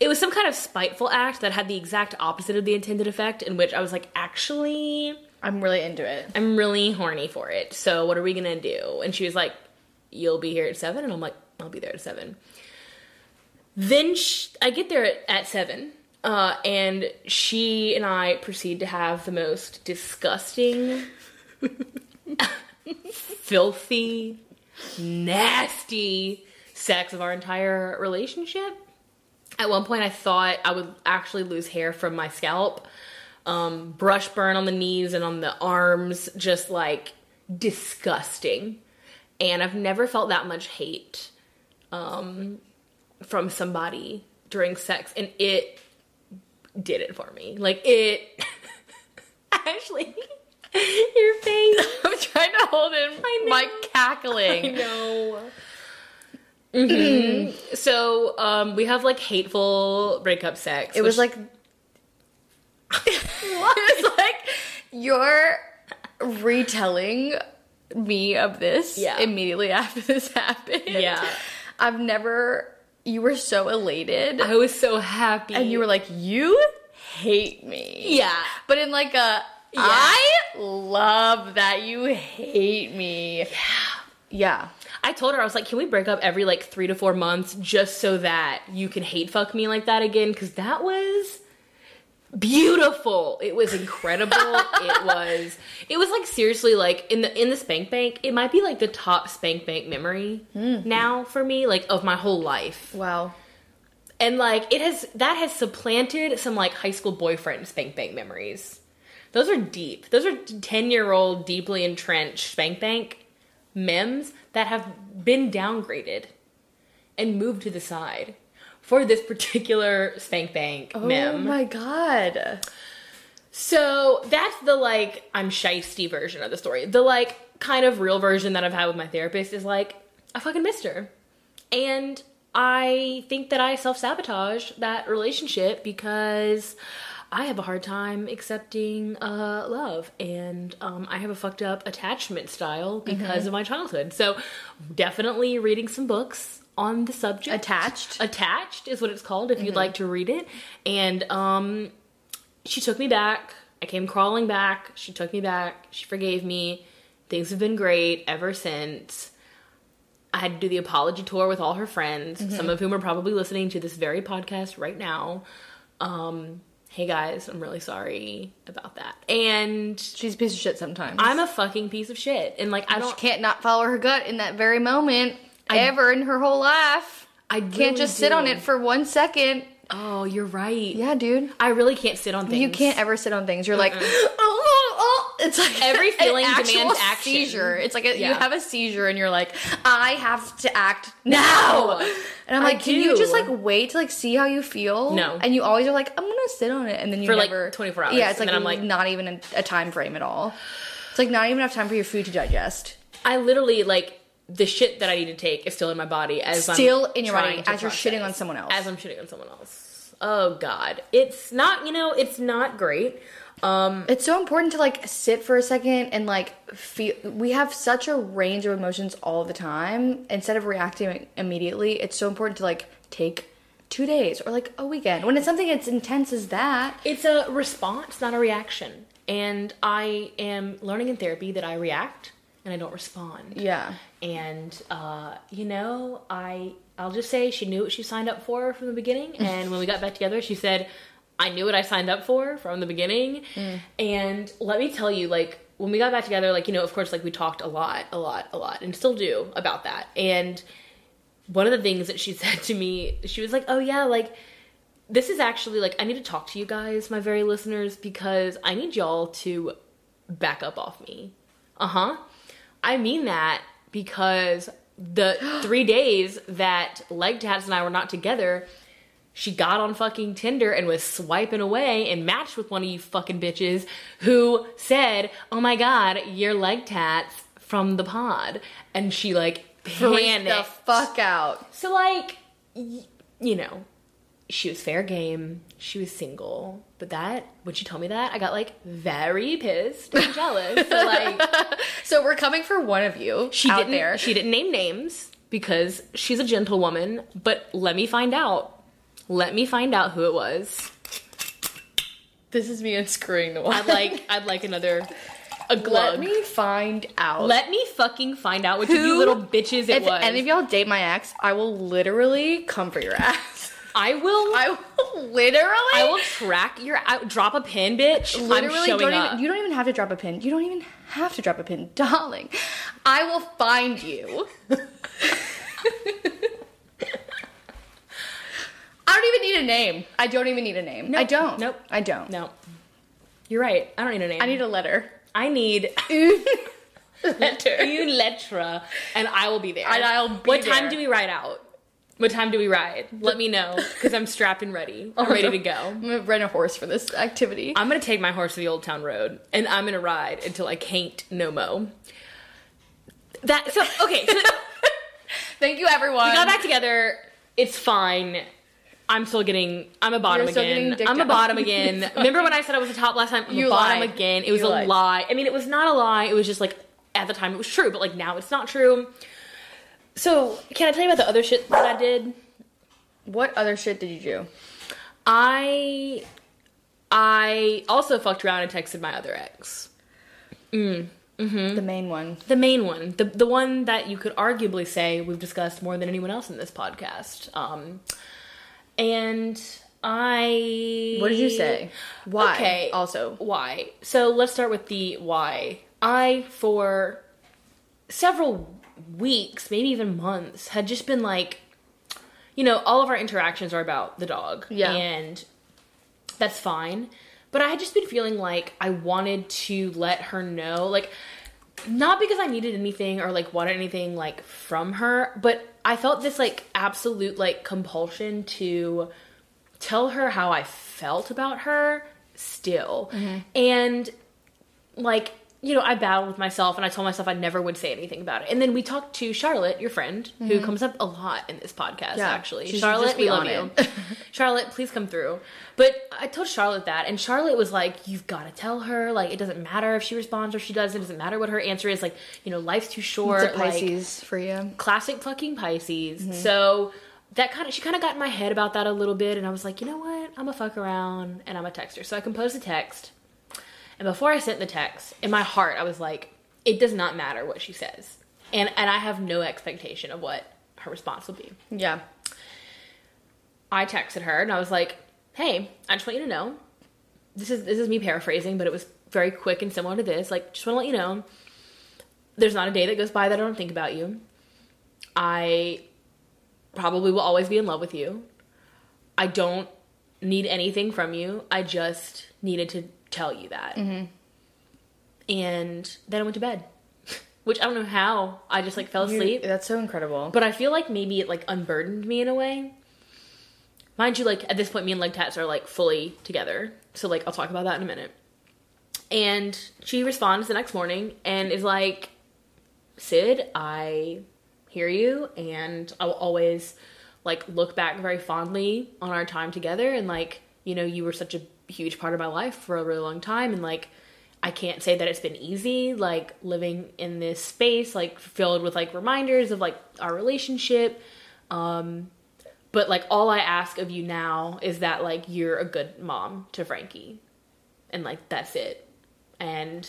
it was some kind of spiteful act that had the exact opposite of the intended effect. In which I was like, "Actually, I'm really into it. I'm really horny for it. So what are we gonna do?" And she was like, "You'll be here at 7? and I'm like, "I'll be there at 7. Then sh- I get there at, at seven, uh, and she and I proceed to have the most disgusting, filthy, nasty sex of our entire relationship. At one point, I thought I would actually lose hair from my scalp. Um, brush burn on the knees and on the arms, just like disgusting. And I've never felt that much hate um, from somebody during sex, and it did it for me. Like it. Ashley, your face. I'm trying to hold in my cackling. know. Hmm So um, we have like hateful breakup sex. It was like it was like you're retelling me of this Yeah. immediately after this happened. Yeah. I've never you were so elated I was so happy, and you were like, You hate me. yeah. But in like a I love that you hate me. Yeah. Yeah. I told her I was like, can we break up every like three to four months just so that you can hate fuck me like that again? Because that was beautiful. It was incredible. it was. It was like seriously like in the in the spank bank. It might be like the top spank bank memory hmm. now for me, like of my whole life. Wow. And like it has that has supplanted some like high school boyfriend spank bank memories. Those are deep. Those are 10 year old, deeply entrenched spank bank memes that have been downgraded and moved to the side for this particular spank bank Oh meme. my god. So that's the like I'm shisty version of the story. The like kind of real version that I've had with my therapist is like I fucking missed her, and I think that I self sabotage that relationship because I have a hard time accepting uh, love, and um, I have a fucked up attachment style because of my childhood. So definitely reading some books on the subject. Attached. Attached is what it's called if you'd like to read it, and um she took me back. I came crawling back. She took me back. She forgave me. Things have been great ever since. I had to do the apology tour with all her friends, some of whom are probably listening to this very podcast right now. Um, hey guys, I'm really sorry about that. And She's a piece of shit sometimes. I'm a fucking piece of shit. And like I don't can't not follow her gut in that very moment I- ever in her whole life. I Can't just sit on it for one second. Oh, you're right. Yeah, dude. I really can't sit on things. You can't ever sit on things. You're like, oh, oh, oh. it's like Every feeling demands action. Seizure. It's like a, you have a seizure and you're like, I have to act now. And I'm like, can you just like wait to like see how you feel? No. And you always are like, I'm gonna sit on it, and then you For, like, 24 hours, Yeah, it's and like then I'm like- not even a, a time frame at all. It's like not even enough time for your food to digest. I literally like the shit that I need to take is still in my body as Still I'm still in your body as you're shitting on someone else. As I'm shitting on someone else. Oh god, it's not. You know, it's not great. Um, It's so important to like sit for a second and like feel. We have such a range of emotions all the time. Instead of reacting immediately, it's so important to like take two days or like a weekend when it's something as intense as that. it's a response, not a reaction. And I am learning in therapy that I react and I don't respond. Yeah. and uh, you know i i'll just say she knew what she signed up for from the beginning and when we got back together she said i knew what i signed up for from the beginning. And let me tell you like when we got back together like you know of course like we talked a lot a lot a lot and still do about that. And one of the things that she said to me she was like oh yeah like this is actually like i need to talk to you guys my very listeners because i need y'all to back up off me. Uh-huh I mean that because the three days that Leg Tats and I were not together, she got on fucking Tinder and was swiping away and matched with one of you fucking bitches who said, Oh my god, you're Leg Tats from the pod. And she like panicked. the fuck out. So like, y- you know, she was fair game. She was single, but that when she told me that, I got like very pissed and jealous. So like, So we're coming for one of you she out didn't. there. She didn't name names because she's a gentlewoman. But let me find out. Let me find out who it was. this is me unscrewing the wire. I'd like. I'd like another. A glug. Let me find out. Let me fucking find out which of you little bitches it if was. any of y'all date my ex, I will literally come for your ass. I will. I will literally. I will track your. I, drop a pin, bitch. literally I'm showing don't up. even. You don't even have to drop a pin. You don't even have to drop a pin, darling. I will find you. I don't even need a name. I don't even need a name. I don't. Nope. I don't. No. You're right. I don't need a name. I need a letter. I need letter. you letra, and I will be there. And I'll be What time do we ride out? What time do we ride? Let me know because I'm strapped and ready. I'm ready to go. I'm gonna rent a horse for this activity. I'm gonna take my horse to the Old Town Road, and I'm gonna ride until I can't no mo. That so okay. So Thank you, everyone. we got back together. It's fine. I'm still getting. I'm a bottom You're still getting again. dicked I'm a out. bottom again. Remember when I said I was a top last time? I'm You a bottom lied. again. It was You a lied. lie. I mean, it was not a lie. It was just like at the time it was true, but like now it's not true. So can I tell you about the other shit that I did? What other shit did you do? I I also fucked around and texted my other ex. The main one. The main one, the the one that you could arguably say we've discussed more than anyone else in this podcast. Um, and I. What did you say? Why? Okay. Also, Why? So let's start with the why. I for several weeks, maybe even months, had just been like, you know, all of our interactions are about the dog. Yeah. And that's fine. but I had just been feeling like I wanted to let her know, like, not because I needed anything or like wanted anything like from her, but I felt this like absolute like compulsion to tell her how I felt about her still. Mm-hmm. And like you know, I battled with myself and I told myself I never would say anything about it. And then we talked to Charlotte, your friend, who mm-hmm. comes up a lot in this podcast, Yeah, actually. Charlotte, we love you. Charlotte, please come through. But I told Charlotte that, and Charlotte was like, You've got to tell her. Like, it doesn't matter if she responds or she doesn't. It doesn't matter what her answer is. Like, you know, life's too short. It's a like, Pisces for you. classic fucking Pisces. Mm-hmm. So that kind of she kind of got in my head about that a little bit, and I was like, you know what? I'm gonna fuck around and I'm a texter. So I composed a text, and before I sent the text, in my heart, I was like, it does not matter what she says, and and I have no expectation of what her response will be. Yeah. I texted her and I was like, "Hey, I just want you to know, this is this is me paraphrasing, but it was very quick and similar to this. Like, just want to let you know, there's not a day that goes by that I don't think about you. I probably will always be in love with you. I don't need anything from you. I just needed to tell you that. Mm-hmm. And then I went to bed, which I don't know how. I just like fell You- asleep. that's so incredible. But I feel like maybe it like unburdened me in a way. Mind you, like at this point, me and Leg Tats are like fully together. So like I'll talk about that in a minute. And she responds the next morning and is like, Sid, I hear you and I will always like look back very fondly on our time together and like, you know, you were such a huge part of my life for a really long time and like I can't say that it's been easy, like living in this space, like filled with like reminders of like our relationship. Um, but like all I ask of you now is that like you're a good mom to Frankie, and like that's it. And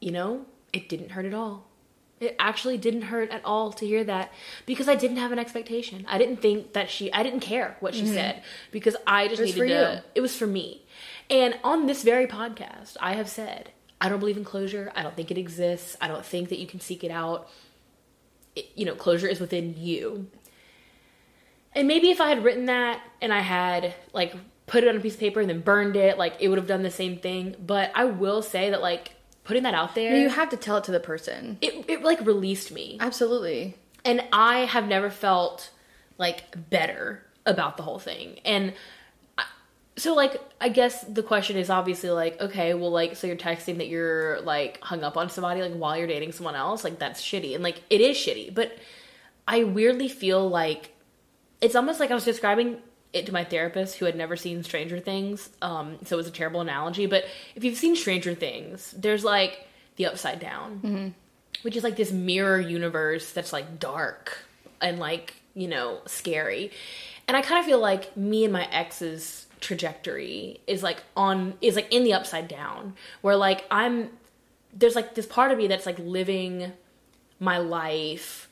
you know, it didn't hurt at all. It actually didn't hurt at all to hear that because I didn't have an expectation. I didn't think that she. I didn't care what she said because I just Mm-hmm. It needed to. you. It was for me. And on this very podcast, I have said I don't believe in closure. I don't think it exists. I don't think that you can seek it out. It, you know, closure is within you. And maybe if I had written that and I had like put it on a piece of paper and then burned it, like it would have done the same thing. But I will say that like putting that out there, you have to tell it to the person. it, it like released me. Absolutely. And I have never felt like better about the whole thing. And I- so like I guess the question is obviously like okay, well like so you're texting that you're like hung up on somebody like while you're dating someone else, like that's shitty. And like it is shitty, but I weirdly feel like it's almost like I was describing it to my therapist who had never seen Stranger Things. Um, so it was a terrible analogy. But if you've seen Stranger Things, there's like the upside down, which is like this mirror universe that's like dark and like, you know, scary. And I kind of feel like me and my ex's trajectory is like on, is like in the upside down, where like I'm, there's like this part of me that's like living my life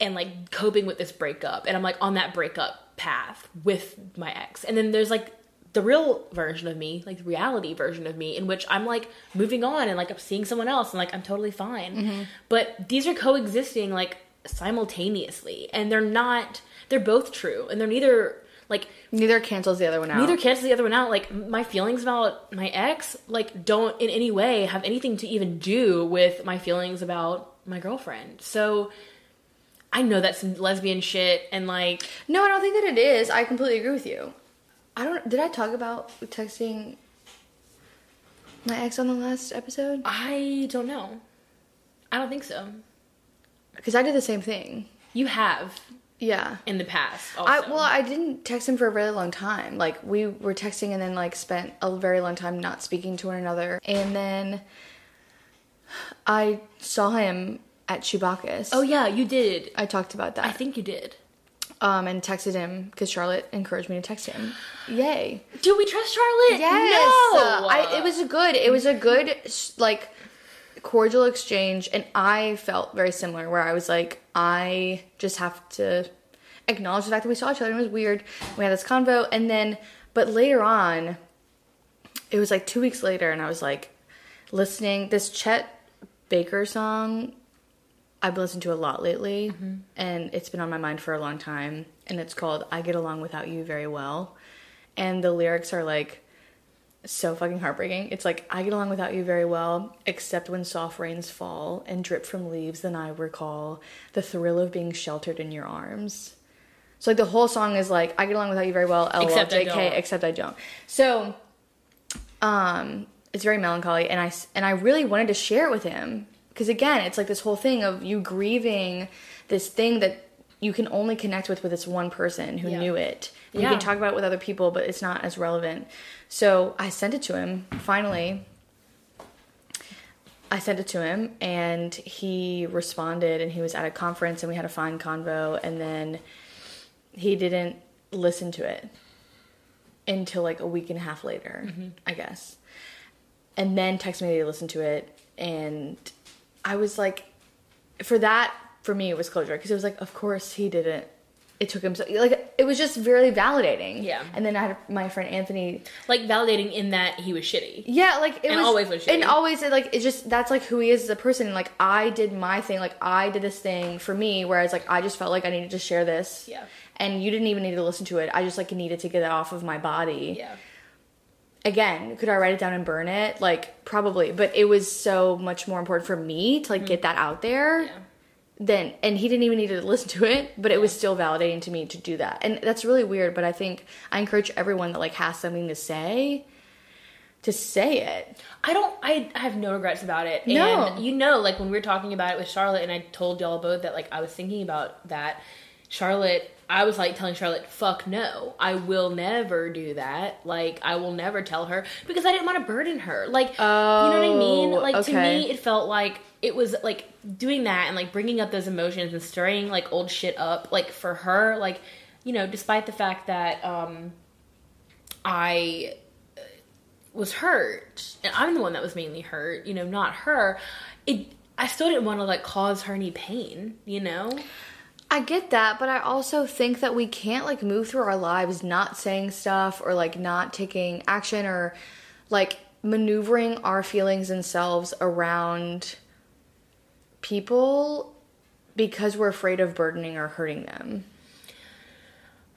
and like coping with this breakup and i'm like on that breakup path with my ex. And then there's like the real version of me like the reality version of me in which i'm like moving on and like i'm seeing someone else and like i'm totally fine. Mm-hmm. But these are coexisting like simultaneously and they're not they're both true and they're neither like Neither cancels the other one out. neither cancels the other one out. Like my feelings about my ex like don't in any way have anything to even do with my feelings about my girlfriend. So i know that's some lesbian shit and like No, I don't think that it is. I completely agree with you. I don't. Did I talk about texting my ex on the last episode? i don't know i don't think so Because I did the same thing. you have Yeah. in the past also. I well, I didn't text him for a really long time. Like we were texting and then like spent a very long time not speaking to one another. And then I saw him at Chewbacca's. oh yeah you did I talked about that. i think you did um, and texted him because Charlotte encouraged me to text him. Yay! do we trust charlotte Yes, no I, it was a good. It was a good like cordial exchange, and I felt very similar. Where I was like, I just have to acknowledge the fact that we saw each other. and It was weird. We had this convo, and then, but later on, it was like two weeks later, and I was like listening this Chet Baker song. I've listening to a lot lately, and it's been on my mind for a long time. And it's called "I Get Along Without You Very Well," and the lyrics are like so fucking heartbreaking. It's like I get along without you very well, except when soft rains fall and drip from leaves. Then I recall the thrill of being sheltered in your arms. So like the whole song is like I get along without you very well. LOL, Except I JK, don't. except I don't. So, um, it's very melancholy, and I and I really wanted to share it with him because again, it's like this whole thing of you grieving this thing that you can only connect with with this one person who Yeah. knew it. And You can talk about it with other people, but it's not as relevant. So I sent it to him finally. I sent it to him and he responded and he was at a conference and we had a fine convo and then he didn't listen to it until like a week and a half later, mm-hmm. I guess. And then texted me that he listened to it and I was like for that for me it was closure because it was like of course he didn't it took him so like it was just very validating Yeah. and then i had my friend anthony Like validating in that he was shitty. yeah like it And was always was and shitty. always like it's just that's like who he is as a person and like i did my thing like i did this thing for me whereas like i just felt like i needed to share this Yeah. and you didn't even need to listen to it i just like needed to get it off of my body Yeah. Again could i write it down and burn it like probably but it was so much more important for me to like get that out there Mm-hmm. Yeah. then and he didn't even need to listen to it but it was still validating to me to do that and that's really weird but i think i encourage everyone that like has something to say to say it I don't. I have no regrets about it. No. And you know, like when we were talking about it with Charlotte, and I told y'all both that like I was thinking about that. Charlotte, I was like telling Charlotte, "Fuck no, I will never do that. Like I will never tell her because I didn't want to burden her. Like you know what I mean? Oh, Like to me, it felt like it was like doing that and like bringing up those emotions and stirring like old shit up. Like for her, like you know, despite the fact that um I was hurt and i'm the one that was mainly hurt you know not her it i still didn't want to like cause her any pain you know I get that, but I also think that we can't like move through our lives not saying stuff or like not taking action or like maneuvering our feelings and selves around people because we're afraid of burdening or hurting them.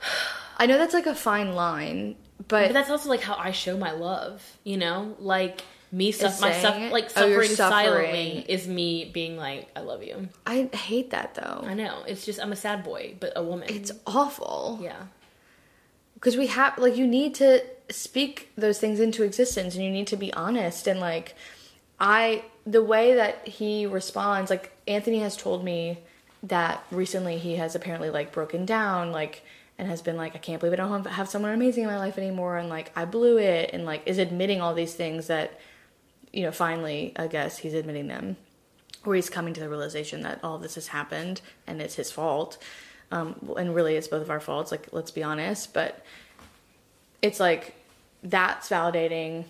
I know that's like a fine line, but, but that's also like how i show my love you know like me stuff my saying stuff it? like Oh, suffering suffering. silently is me being like i love you I hate that though. i know it's just i'm a sad boy but a woman It's awful. yeah because we have like you need to speak those things into existence and you need to be honest and like i the way that he responds like anthony has told me that recently he has apparently like broken down like and has been like i can't believe i don't have- have someone amazing in my life anymore and like i blew it and like is admitting all these things that you know finally i guess he's admitting them or he's coming to the realization that all this has happened and it's his fault. Um, and really it's both of our faults like let's be honest. But it's like that's validating.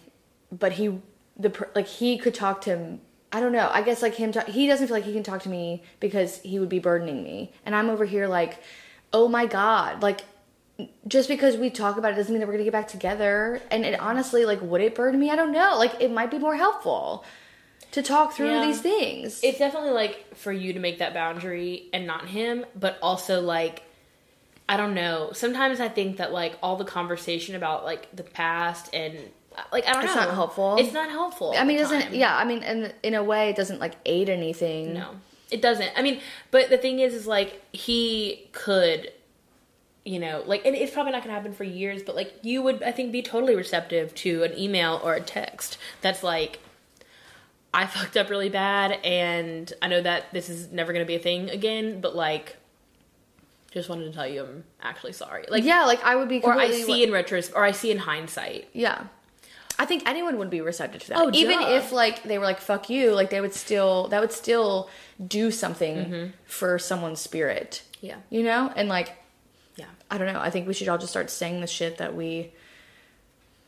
But he the like he could talk to him i don't know i guess like him talk, he doesn't feel like he can talk to me because he would be burdening me. And i'm over here like oh my god like just because we talk about it doesn't mean that we're gonna get back together. And it honestly like would it burden me? I don't know. Like it might be more helpful to talk through Yeah. these things. It's definitely like for you to make that boundary and not him but also like i don't know. Sometimes i think that like all the conversation about like the past and like i don't It's know. it's not helpful. it's not helpful i mean it all the doesn't time. yeah i mean and in a way it doesn't like aid anything. No. It doesn't. I mean but the thing is is like he could you know like and it's probably not gonna happen for years but like you would i think be totally receptive to an email or a text that's like i fucked up really bad and i know that this is never gonna be a thing again but like just wanted to tell you i'm actually sorry like yeah like i would be or i see in retrospect or i see in hindsight Yeah. I think anyone would be receptive to that. Oh, Even duh. if like they were like fuck you, like they would still that would still do something Mm-hmm. for someone's spirit. yeah You know? And like yeah. I don't know, I think we should all just start saying the shit that we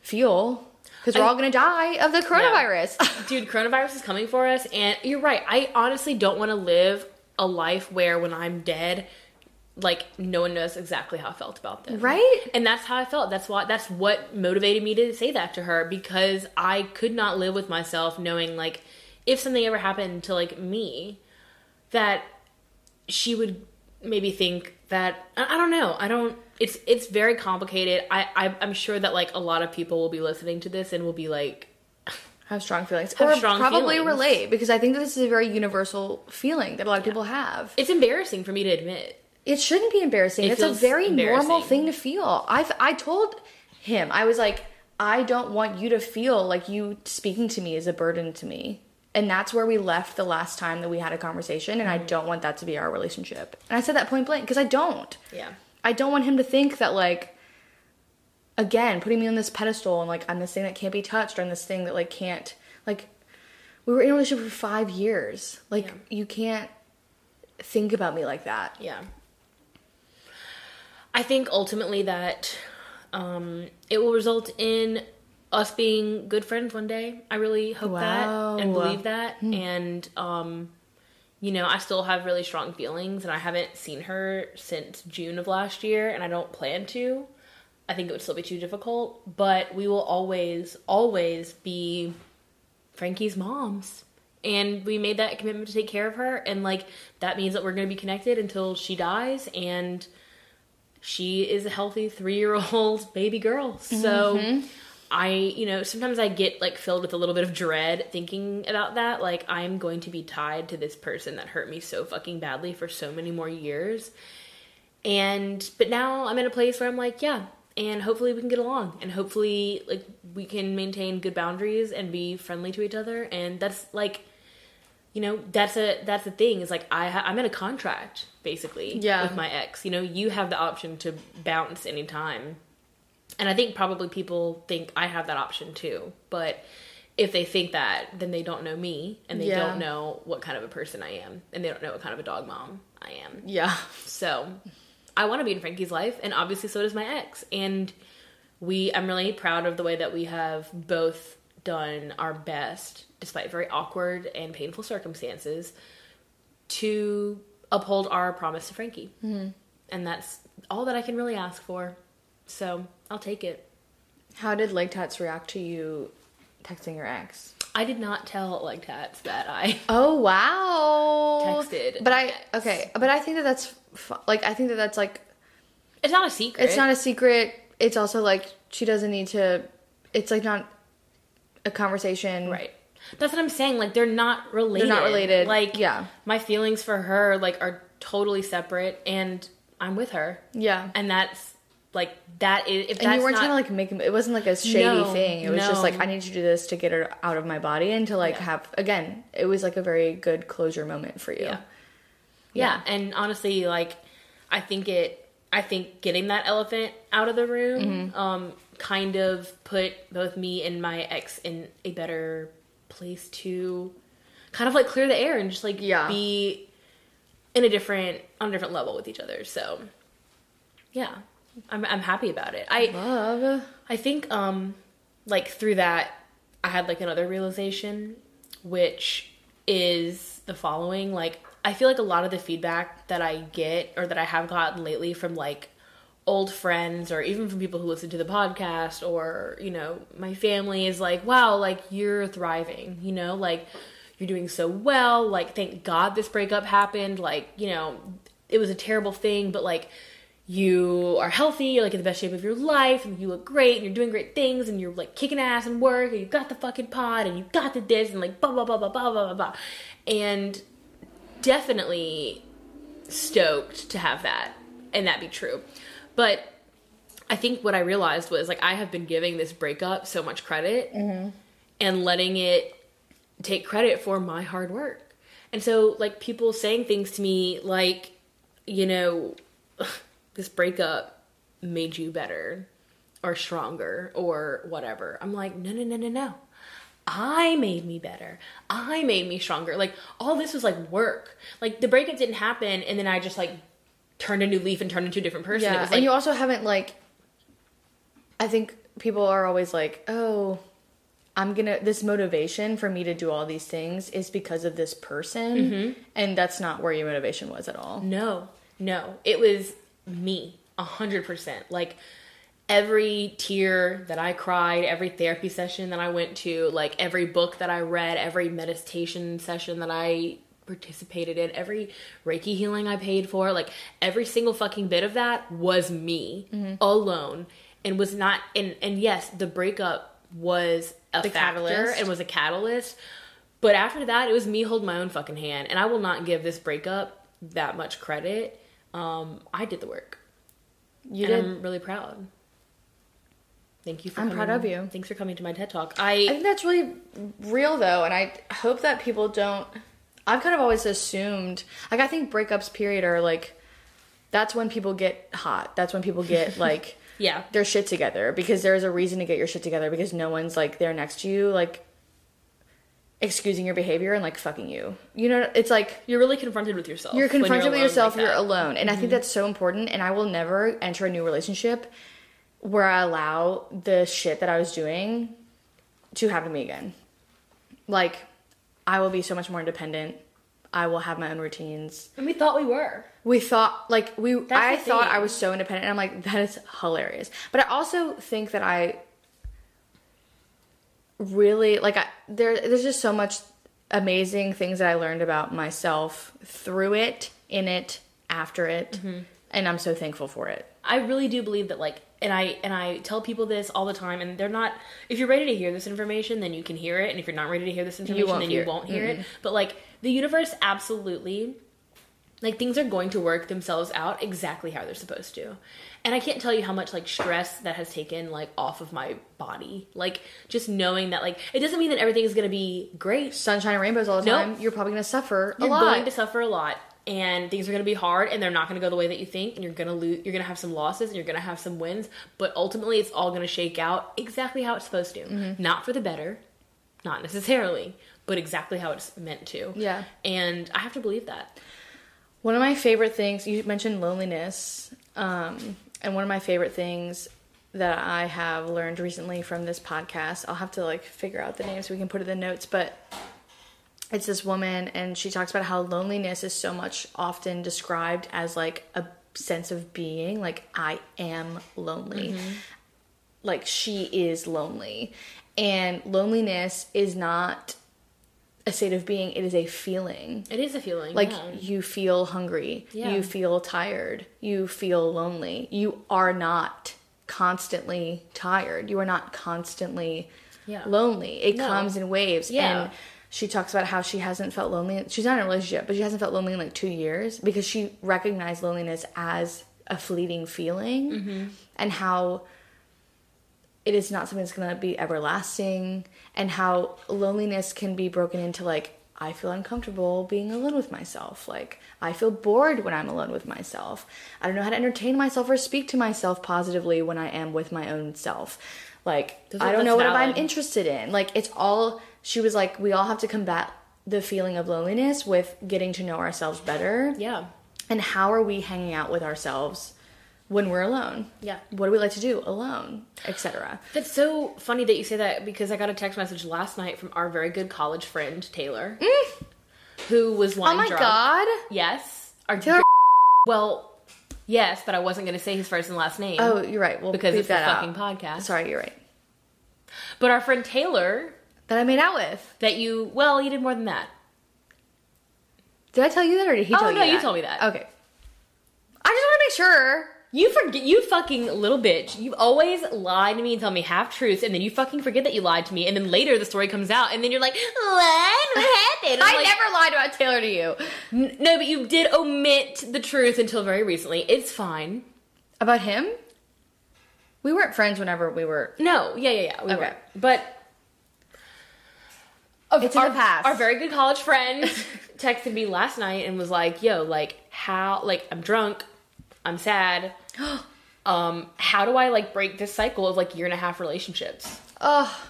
feel cuz we're all going to die of the coronavirus. dude coronavirus is coming for us and you're right. I honestly don't want to live a life where when i'm dead like no one knows exactly how i felt about them. Right? and that's how i felt. That's why that's what motivated me to say that to her because i could not live with myself knowing like if something ever happened to like me that she would maybe think that i, I don't know i don't it's it's very complicated. I, I I'm sure that like a lot of people will be listening to this and will be like, have strong feelings Have or strong probably feelings. relate because I think that this is a very universal feeling that a lot of people have. it's embarrassing for me to admit. It shouldn't be embarrassing. It it's a very normal thing to feel. I've I told him I was like I don't want you to feel like you speaking to me is a burden to me. And that's where we left the last time that we had a conversation and I Mm. don't want that to be our relationship. And I said that point blank because I don't. Yeah. I don't want him to think that like again, putting me on this pedestal and like I'm this thing that can't be touched or I'm this thing that like can't like we were in a relationship for 5 years. Like Yeah. you can't think about me like that. Yeah. I think ultimately that um, it will result in us being good friends one day. I really hope Wow. that and believe that. And, um, you know, I still have really strong feelings, and I haven't seen her since June of last year, and I don't plan to. I think it would still be too difficult, but we will always, always be Frankie's moms. And we made that commitment to take care of her, and like that means that we're going to be connected until she dies, and she is a healthy three year old baby girl. So I, you know, sometimes I get like filled with a little bit of dread thinking about that. Like, I'm going to be tied to this person that hurt me so fucking badly for so many more years. And, but now I'm in a place where I'm like, yeah, and hopefully we can get along and hopefully like we can maintain good boundaries and be friendly to each other. And that's like, you know that's a that's the thing is like i ha- i'm in a contract basically Yeah. with my ex you know you have the option to bounce anytime and i think probably people think i have that option too but if they think that then they don't know me and they Yeah. don't know what kind of a person i am and they don't know what kind of a dog mom i am Yeah. so I want to be in Frankie's life, and obviously so does my ex. And we, I'm really proud of the way that we have both done our best, despite very awkward and painful circumstances, to uphold our promise to Frankie. Mm-hmm. And that's all that I can really ask for. So I'll take it. How did Leg Tats react to you texting your ex? I did not tell Leg tats that I Oh wow! Texted but I okay, but I think that that's fu- like I think that that's like It's not a secret. it's not a secret. It's also like she doesn't need to. It's like not a conversation, Right. That's what I'm saying. Like they're not related. They're not related. Like Yeah. my feelings for her like are totally separate, and I'm with her, Yeah, and that's like that is. If and you weren't not, trying to like make. It wasn't like a shady No, thing. It was just like I need to do this to get her out of my body and to like Yeah. have again. It was like a very good closure moment for you. Yeah. yeah, and honestly, like I think it. I think getting that elephant out of the room, Mm-hmm. um, kind of put both me and my ex in a better place to, kind of like clear the air and just like Yeah. be in a different on a different level with each other. So, yeah, I'm I'm happy about it. I Love. I think um like through that I had like another realization which is the following like I feel like a lot of the feedback that I get or that I have gotten lately from like old friends or even from people who listen to the podcast or you know my family is like wow like you're thriving you know like you're doing so well like thank god this breakup happened like you know it was a terrible thing but like you are healthy, you're like in the best shape of your life, and you look great, and you're doing great things, and you're like kicking ass and work, and you got the fucking pod, and you got the this, and like blah blah blah blah blah blah blah blah. And definitely stoked to have that and that be true. But I think what I realized was like I have been giving this breakup so much credit mm-hmm. and letting it take credit for my hard work. And so like people saying things to me like, you know, this breakup made you better or stronger or whatever. I'm like, no, no, no, no, no. I made me better. I made me stronger. Like all this was like work. Like the breakup didn't happen and then I just like turned a new leaf and turned into a different person. It Yeah, was like and you also haven't like. I think people are always like, "Oh, I'm gonna." This motivation for me to do all these things is because of this person, Mm-hmm. and that's not where your motivation was at all. No, no. It was me, a hundred percent. Like every tear that I cried, every therapy session that I went to, like every book that I read, every meditation session that I participated in, every Reiki healing I paid for, like every single fucking bit of that was me Mm-hmm. alone and was not and and yes, the breakup was a The factor catalyst. and was a catalyst. But after that, it was me holding my own fucking hand, and I will not give this breakup that much credit. Um, I did the work, You did. I'm really proud. Thank you for. I'm coming, proud of you. Thanks for coming to my TED Talk. I I think that's really real though, and I hope that people don't. I've kind of always assumed, like, I think breakups, period, are like, that's when people get hot. That's when people get like, yeah, their shit together because there's a reason to get your shit together because no one's like there next to you, like, excusing your behavior and like fucking you. You know, it's like you're really confronted with yourself. you're when confronted with alone yourself like you're that. Mm-hmm. alone and i think that's so important and i will never enter a new relationship where i allow the shit that i was doing to happen to me again like i will be so much more independent i will have my own routines And we thought we were. we thought like we i the thought thing. i was so independent and i'm like that is hilarious but i also think that i really like I, there there's just so much amazing things that i learned about myself through it in it after it Mm-hmm. and i'm so thankful for it. I really do believe that like and I and I tell people this all the time and they're not if you're ready to hear this information then you can hear it and if you're not ready to hear this information won't then you won't hear it. But like the universe absolutely like things are going to work themselves out exactly how they're supposed to and i can't tell you how much like stress that has taken like off of my body. Like just knowing that like it doesn't mean that everything is going to be great. Sunshine and rainbows all the Nope. time. You're probably going to suffer you're a lot. going to suffer a lot. And things are going to be hard and they're not going to go the way that you think and you're going to lose you're going to have some losses and you're going to have some wins. But ultimately it's all going to shake out exactly how it's supposed to. Mm-hmm. not for the better. Not necessarily but exactly how it's meant to. Yeah. and i have to believe that. One of my favorite things you mentioned loneliness, um, and one of my favorite things that I have learned recently from this podcast. I'll have to like figure out the name so we can put it in the notes, but it's this woman and she talks about how loneliness is so much often described as like a sense of being, like I am lonely. Mm-hmm. Like she is lonely. And loneliness is not a state of being, it is a feeling it is a feeling like yeah. you feel hungry Yeah. you feel tired you feel lonely you are not constantly tired you are not constantly Yeah. lonely it No. comes in waves Yeah. and she talks about how she hasn't felt lonely she's not in a relationship but she hasn't felt lonely in like two years because she recognized loneliness as a fleeting feeling Mm-hmm. and how it is not something that's going to be everlasting and how loneliness can be broken into like i feel uncomfortable being alone with myself. Like i feel bored when i'm alone with myself. I don't know how to entertain myself or speak to myself positively when i am with my own self. Like i don't know what i'm interested in. Like it's all she was like we all have to combat the feeling of loneliness with getting to know ourselves better. Yeah. And how are we hanging out with ourselves when we're alone Yeah. what do we like to do alone etc That's so funny that you say that because I got a text message last night from our very good college friend Taylor, mm. who was oh wine my drunk. god Yes, our Taylor- Well, yes, but I wasn't going to say his first and last name. Oh, you're right. We'll because it's that a out. fucking podcast. Sorry, you're right. But our friend Taylor, That I made out with. that you well, you did more than that. Did I tell you that, or did he Oh, tell you no, that? you told me that. Okay. I just want to make sure. You forget, you fucking little bitch. You always lie to me and tell me half truths, and then you fucking forget that you lied to me, and then later the story comes out, and then you're like, "What? What happened?" I'm like, never lied about Taylor to you. N- No, but you did omit the truth until very recently. It's fine. About him? We weren't friends whenever we were. No, yeah, yeah, yeah. We Okay. were. But It's in the past. Our very good college friend texted me last night and was like, "Yo, like how? Like I'm drunk, I'm sad. um, how do I like break this cycle of like year and a half relationships?" Oh,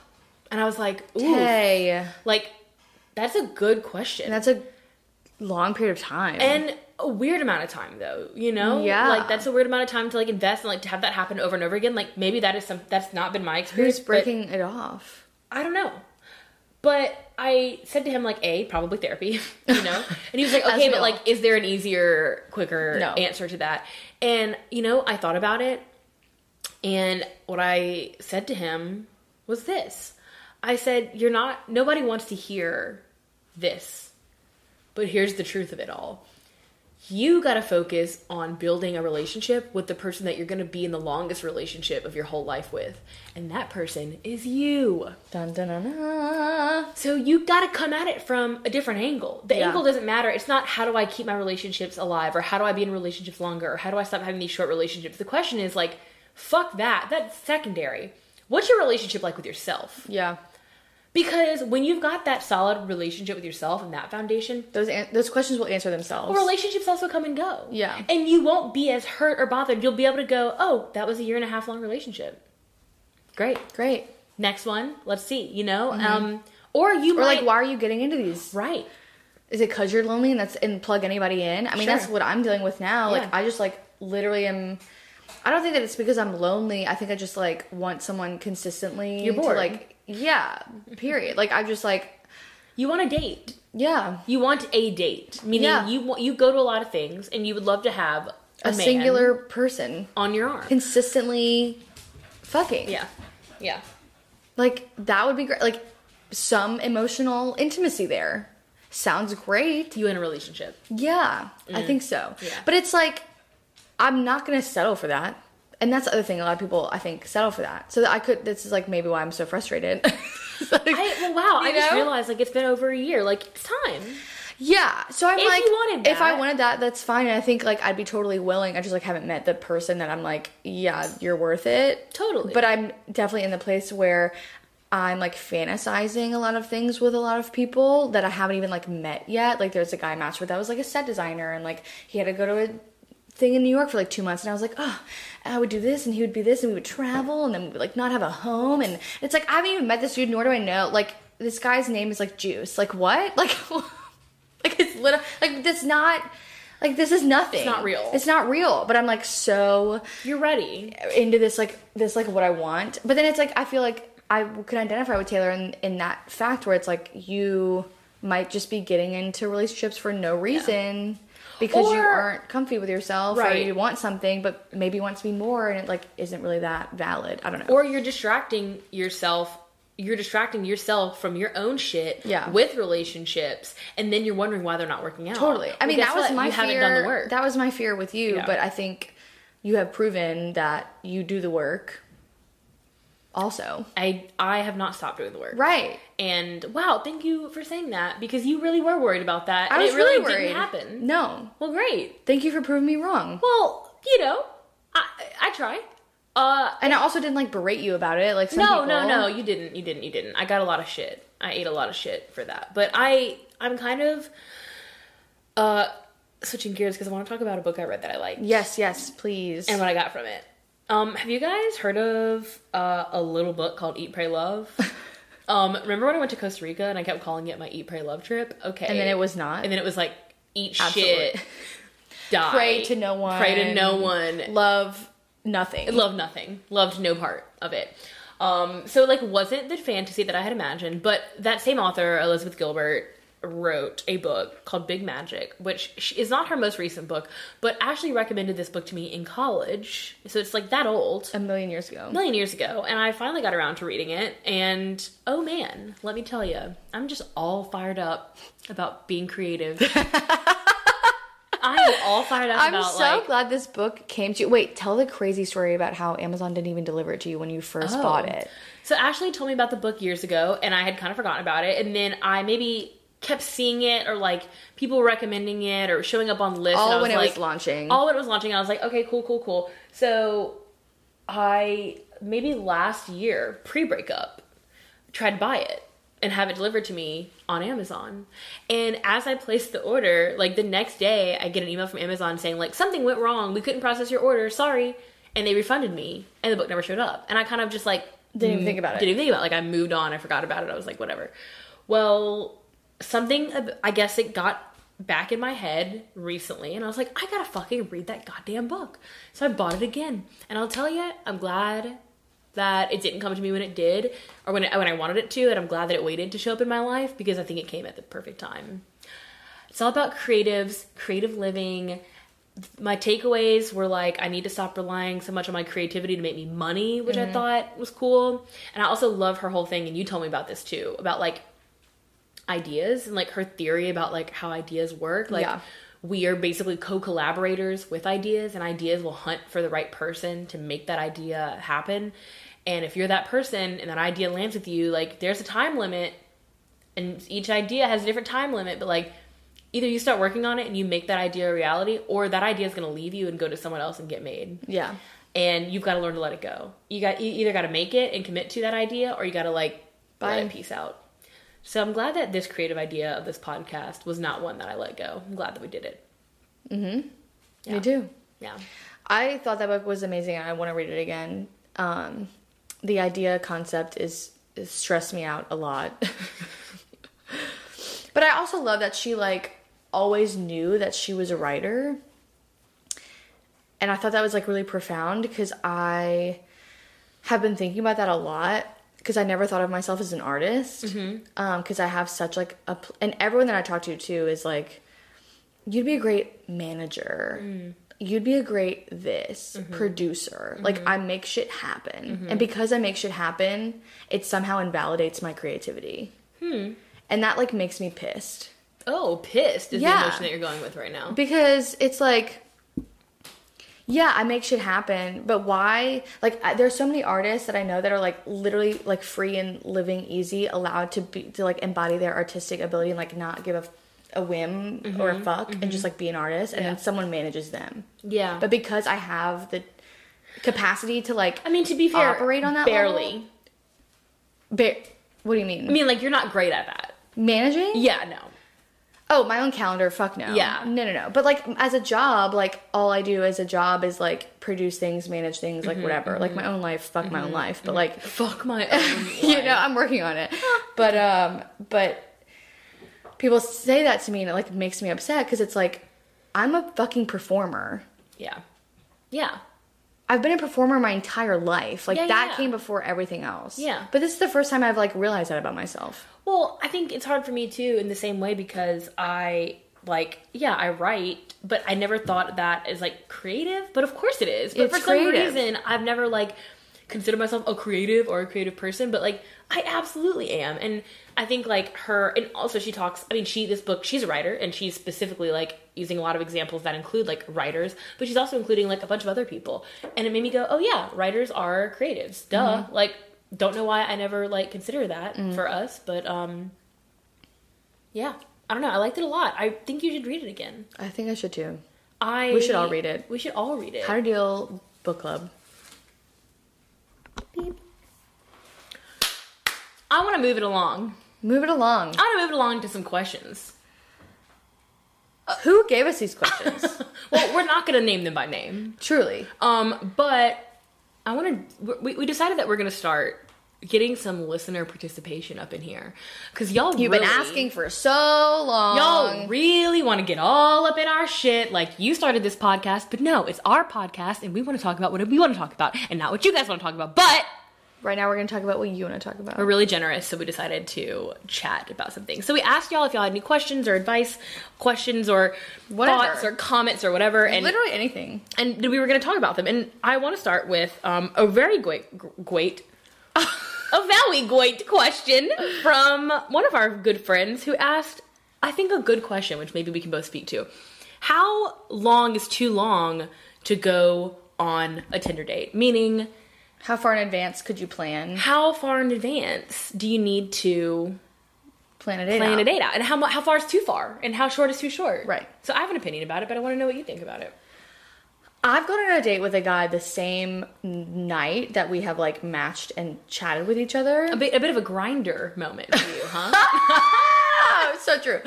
And I was like, "Ooh, hey. like that's a good question." That's a long period of time. and a weird amount of time though you know Yeah. like that's a weird amount of time to like invest and like to have that happen over and over again like maybe that is some that's not been my experience who's breaking it off? i don't know but i said to him like a probably therapy you know and he was like okay but like is there an easier quicker No. answer to that and you know i thought about it and what i said to him was this i said you're not nobody wants to hear this But here's the truth of it all. You got to focus on building a relationship with the person that you're going to be in the longest relationship of your whole life with. And that person is you. Dun, dun, dun, dun. So you got to come at it from a different angle. The Yeah. angle doesn't matter. It's not how do I keep my relationships alive or how do I be in relationships longer or how do I stop having these short relationships. The question is like, fuck that. That's secondary. What's your relationship like with yourself? Yeah. Because when you've got that solid relationship with yourself and that foundation, Those an- those questions will answer themselves. relationships also come and go. Yeah. And you won't be as hurt or bothered. You'll be able to go, oh, that was a year and a half long relationship. Great. Great. Next one, let's see, you know? Um, or you Mm-hmm. Or might. like, why are you getting into these? Right. Is it because you're lonely and that's and plug anybody in? I mean, that's what I'm dealing with now. Like, I just like literally am. I don't think that it's because I'm lonely. I think I just like want someone consistently. You're to, bored. like, yeah. Period. like, I'm just like, You want a date. yeah, You want a date, meaning Yeah. you want you go to a lot of things, and you would love to have a, a, singular person on your arm. consistently fucking. Yeah, yeah. Like that would be great. Like some emotional intimacy there. Sounds great. You in a relationship. Yeah, I mm. think so. Yeah. But it's like I'm not gonna settle for that. And that's the other thing. A lot of people, I think, settle for that. So that I could. This is like maybe why I'm so frustrated. Like, I, well, wow! I You just realized like it's been over a year. Like it's time. yeah. So I'm If like, wanted if I wanted that, that's fine. And I think like I'd be totally willing. I just like haven't met the person that I'm like, yeah, you're worth it. Totally. But I'm definitely in the place where I'm like fantasizing a lot of things with a lot of people that I haven't even like met yet. Like there's a guy I matched with that was like a set designer and like he had to go to a thing in New York for like two months and I was like, oh, I would do this and he would be this and we would travel and then we would like not have a home and it's like I haven't even met this dude nor do I know like this guy's name is like Juice. Like what? Like like it's little like that's not like this is nothing. It's not real. It's not real. But I'm like so You're ready. into this like this like what I want. But then it's like I feel like I can identify with Taylor in in that fact where it's like you might just be getting into relationships for no reason because you aren't comfy with yourself or you want something but maybe want to be more and it like isn't really that valid. I don't know. Or you're distracting yourself. You're distracting yourself from your own shit Yeah. with relationships, and then you're wondering why they're not working out. Totally. I mean, that was what? my you fear. haven't done the work. That was my fear with you, Yeah. but I think you have proven that you do the work. Also, I I have not stopped doing the work. right? And wow, thank you for saying that because you really were worried about that. I was it really really worried. didn't happen. No, Well, great. thank you for proving me wrong. Well, you know, I I try. Uh, And I also didn't like berate you about it. Like some no, people. no, no, you didn't. You didn't. You didn't. I got a lot of shit. I ate a lot of shit for that. But I I'm kind of uh switching gears because I want to talk about a book I read that I liked Yes, yes, please. and what I got from it. Um, have you guys heard of uh, a little book called Eat, Pray, Love? um, remember when I went to Costa Rica and I kept calling it my Eat, Pray, Love trip? Okay, And then it was not. and then it was like eat Absolutely. shit, die, Pray to no one. pray to no one, Love nothing. Love nothing, loved no part of it. Um, so like wasn't the fantasy that I had imagined, but that same author, Elizabeth Gilbert, wrote a book called Big Magic, which is not her most recent book, but Ashley recommended this book to me in college, so it's like that old. a million years ago. A million years ago, and I finally got around to reading it, and oh man, let me tell you, I'm just all fired up about being creative. I am all fired up I'm about so like glad this book came to you. Wait, tell the crazy story about how Amazon didn't even deliver it to you when you first Oh. bought it. So Ashley told me about the book years ago, and I had kind of forgotten about it. And then I maybe kept seeing it, or like people recommending it, or showing up on lists. and I All when it like, was launching. All when it was launching, I was like, okay, cool, cool, cool. So I maybe last year, pre breakup, tried to buy it and have it delivered to me on Amazon. And as I placed the order, like the next day, I get an email from Amazon saying like something went wrong. We couldn't process your order. Sorry. And they refunded me, and the book never showed up. And I kind of just like Didn't even think about it. Didn't even think about it. Like I moved on. I forgot about it. I was like, whatever. Well, something I guess it got back in my head recently, and I was like, I gotta fucking read that goddamn book. So I bought it again, and I'll tell you, I'm glad that it didn't come to me when it did, or when it, when I wanted it to, and I'm glad that it waited to show up in my life because I think it came at the perfect time. It's all about creatives, creative living. My takeaways were like, I need to stop relying so much on my creativity to make me money, which I mm-hmm. thought was cool. And I also love her whole thing, and you told me about this too, about like ideas and like her theory about like how ideas work. Like Yeah. we are basically co-collaborators with ideas and ideas will hunt for the right person to make that idea happen. And if you're that person and that idea lands with you, like there's a time limit and each idea has a different time limit, but like either you start working on it and you make that idea a reality or that idea is going to leave you and go to someone else and get made Yeah. and you've got to learn to let it go. You got you either got to make it and commit to that idea, or you got to like Bye. let it peace out. So I'm glad that this creative idea of this podcast was not one that I let go. I'm glad that we did it. Yeah. Me too. Yeah, I thought that book was amazing and I want to read it again. Um, the idea concept is, is stressed me out a lot. but I also love that she like always knew that she was a writer. And I thought that was like really profound because I have been thinking about that a lot because I never thought of myself as an artist. Mm-hmm. Um, because I have such like a pl- and everyone that I talk to too is like, you'd be a great manager. Mm. You'd be a great this mm-hmm. producer. Mm-hmm. Like I make shit happen, and because I make shit happen, it somehow invalidates my creativity. Hmm. And that like makes me pissed Oh, pissed is Yeah. the emotion that you're going with right now. because it's like yeah i make shit happen but why like I, there's so many artists that i know that are like literally like free and living easy allowed to be to like embody their artistic ability and like not give a, a whim or a fuck and just like be an artist and Mm-hmm. Yeah. then someone manages them Yeah, but because i have the capacity to like I mean to be fair, operate on that barely. ba- what do you mean I mean, like you're not great at that. managing Yeah, no. Oh, my own calendar. Fuck no. Yeah. No, no, no. But like as a job, like all I do as a job is like produce things, manage things, Mm-hmm, like whatever. Like my own life. Fuck my own life. But like Fuck my own. you know, I'm working on it. but um, but people say that to me and it like makes me upset because it's like I'm a fucking performer. Yeah, yeah. I've been a performer my entire life. Like Yeah, that yeah. came before everything else. Yeah. But this is the first time I've like realized that about myself. Well, I think it's hard for me too in the same way because I like yeah, I write, but I never thought that as like creative, but of course it is. But It's for some reason, I've never like considered myself a creative or a creative person, but like I absolutely am. And I think like her and also she talks, I mean, she this book, she's a writer and she's specifically like using a lot of examples that include like writers, but she's also including like a bunch of other people. And it made me go, "Oh yeah, writers are creatives." Duh. Mm-hmm. Like don't know why I never like consider that Mm. for us, but um yeah, I don't know. I liked it a lot. I think you should read it again. I think I should too. I We should all read it. We should all read it. How to Deal Book Club. I want to move it along. Move it along. I want to move it along to some questions. Who gave us these questions? Well, we're not going to name them by name. Truly. Um, but I want to. We, we decided that we're going to start getting some listener participation up in here because y'all You've really, been asking for so long. Y'all really want to get all up in our shit. Like you started this podcast, but no, it's our podcast, and we want to talk about what we want to talk about, and not what you guys want to talk about. But Right now, we're going to talk about what you want to talk about. we're really generous, so we decided to chat about something. So we asked y'all if y'all had any questions or advice, questions or Whatever. thoughts or comments or whatever, and Literally anything. and we were going to talk about them. And I want to start with um, a very great, great, a very great question from one of our good friends who asked, I think, a good question, which maybe we can both speak to. How long is too long to go on a Tinder date? Meaning, How far in advance could you plan? how far in advance do you need to Plan a date plan out. a date out? And how, how far is too far? And how short is too short? Right. So I have an opinion about it, but I want to know what you think about it. I've gone on a date with a guy the same night that we have like matched and chatted with each other. A bit, a bit of a Grindr moment for you, huh? so true.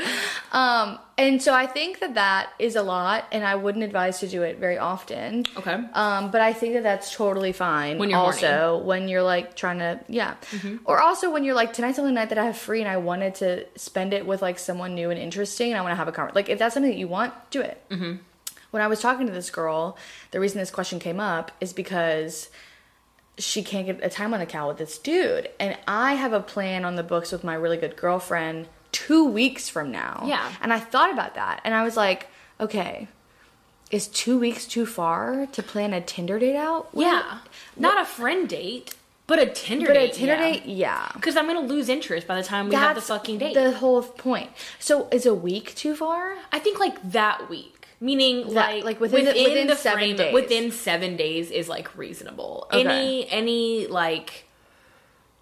Um, and so I think that that is a lot, and I wouldn't advise to do it very often. Okay. Um, but I think that that's totally fine. When you're also when you're like trying to yeah, or also when you're like tonight's the only night that I have free, and I wanted to spend it with like someone new and interesting, and I want to have a conversation. Like if that's something that you want, do it. Mm-hmm. When I was talking to this girl, the reason this question came up is because she can't get a time on the cow with this dude. And I have a plan on the books with my really good girlfriend two weeks from now. Yeah. And I thought about that and I was like, okay, is two weeks too far to plan a Tinder date out? What- Yeah. Not a friend date. But a Tinder But date. a Tinder yeah. date, yeah. Because I'm gonna lose interest by the time we have the fucking date. The whole point. So is a week too far? I think like that week, meaning That- like like within the- within seven frame, days. within seven days is like reasonable. Okay. Any any like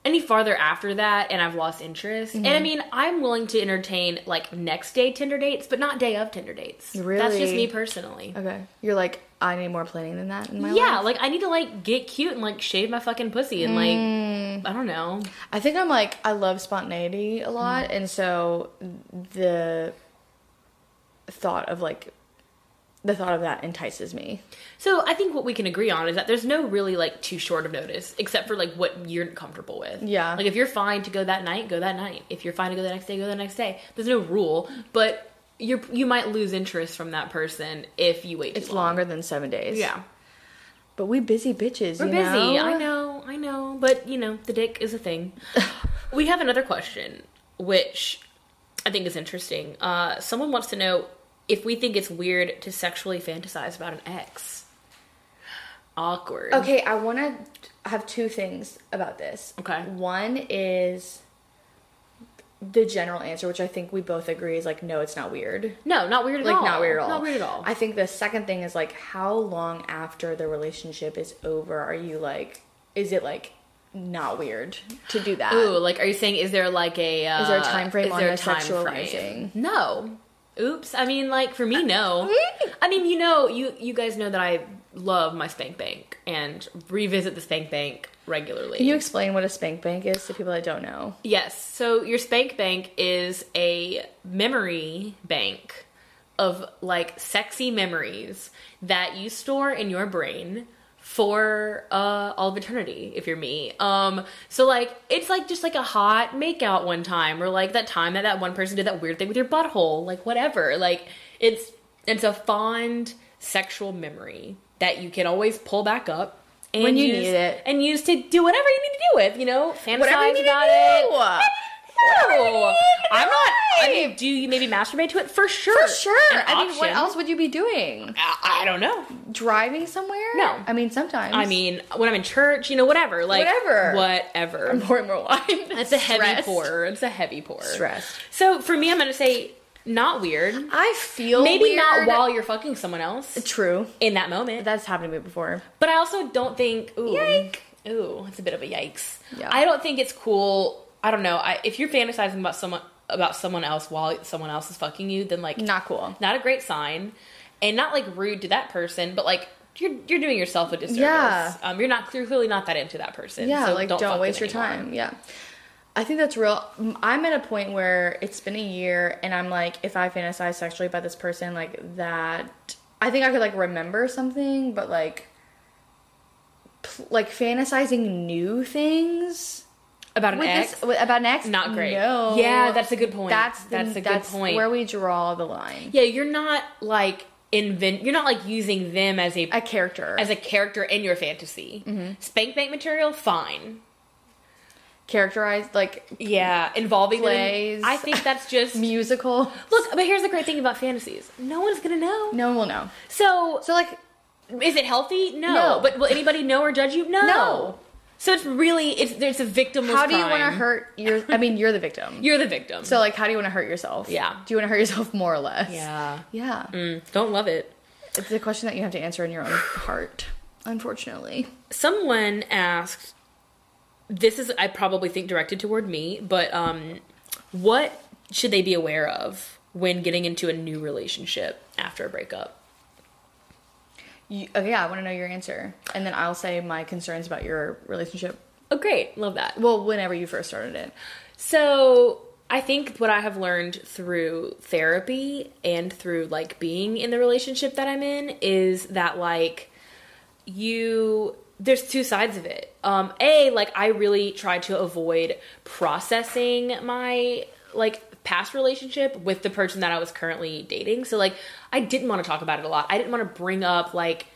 any farther after that, and I've lost interest. And Mm-hmm. I mean, I'm willing to entertain like next day Tinder dates, but not day of Tinder dates. Really? That's just me personally. Okay. You're like, I need more planning than that in my Yeah, life. Yeah, like I need to like get cute and like shave my fucking pussy and like Mm. I don't know. I think I'm like I love spontaneity a lot, and so the thought of like the thought of that entices me. So I think what we can agree on is that there's no really like too short of notice, except for like what you're comfortable with. Yeah. Like if you're fine to go that night, go that night. If you're fine to go the next day, go the next day. There's no rule, but you're you might lose interest from that person if you wait. Too It's long. longer than seven days. Yeah. but we busy bitches. We're you busy. know? I know. I know. But you know, the dick is a thing. we have another question, which I think is interesting. Uh, someone wants to know if we think it's weird to sexually fantasize about an ex. Awkward. Okay, I want to have two things about this. Okay. One is the general answer, which I think we both agree is like, no, it's not weird. No, not weird at Like, all. Like, not weird at all. Not weird at all. I think the second thing is like, how long after the relationship is over are you like, is it like not weird to do that? Ooh, like, are you saying is there like a uh, Is there a time frame is on there the sexualizing? No. Oops. I mean, like for me, no. I mean, you know, you you guys know that I love my spank bank and revisit the spank bank regularly. Can you explain what a spank bank is to people that don't know? Yes. So your spank bank is a memory bank of like sexy memories that you store in your brain for uh all of eternity if you're me. Um so like it's like just like a hot makeout one time or like that time that that one person did that weird thing with your butthole like whatever. Like it's it's a fond sexual memory that you can always pull back up and When you use, need it. and use to do whatever you need to do with you know? Fantasize you about it no, I'm not. I mean, do. you maybe masturbate to it for sure? For sure. An I mean, what else would you be doing? I, I don't know. Driving somewhere? No. I mean, sometimes. I mean, when I'm in church, you know, whatever, like Whatever. whatever. I'm pouring more wine. It's a heavy pour. It's a heavy pour. Stressed. So for me, I'm gonna say not weird. I feel Maybe not while you're fucking someone else True. in that moment. That's happened to me before. But I also don't think. Ooh, Yike. Ooh, it's a bit of a yikes. Yeah. I don't think it's cool. I don't know. I, if you're fantasizing about someone about someone else while someone else is fucking you, then like Not cool. not a great sign, and not like rude to that person, but like you're you're doing yourself a disservice. Yeah. Um, you're not you're clearly not that into that person. Yeah, so like don't, fuck waste your anymore. time. Yeah. I think that's real. I'm at a point where it's been a year and I'm like, if I fantasize sexually about this person, like that, I think I could like remember something, but like, pl- like fantasizing new things About an with ex. this about an ex, Not great. No, Yeah, that's a good point. That's the, That's a good point. Where we draw the line. yeah, you're not like invent. You're not like using them as a A character, as a character in your fantasy. Mm-hmm. Spank bank material, fine. characterized like Yeah, involving them. I think that's just musical. look. But here's the great thing about fantasies: no one's gonna know. No one will know. So, So like, is it healthy? No. No. But will anybody know or judge you? No. No. So it's really it's there's a victimless. how do you want to hurt your? I mean, you're the victim. You're the victim. So like, how do you want to hurt yourself? Yeah. Do you want to hurt yourself more or less? yeah. Yeah. Mm, don't love it. It's a question that you have to answer in your own heart. Unfortunately. Someone asked. This is I probably think directed toward me, but um, what should they be aware of when getting into a new relationship after a breakup? You, okay, I want to know your answer, and then I'll say my concerns about your relationship. Oh, great, love that. Well, whenever you first started it. So I think what I have learned through therapy and through like being in the relationship that I'm in is that like you there's two sides of it. Um A, like I really try to avoid processing my like past relationship with the person that I was currently dating. So like I didn't want to talk about it a lot. I didn't want to bring up like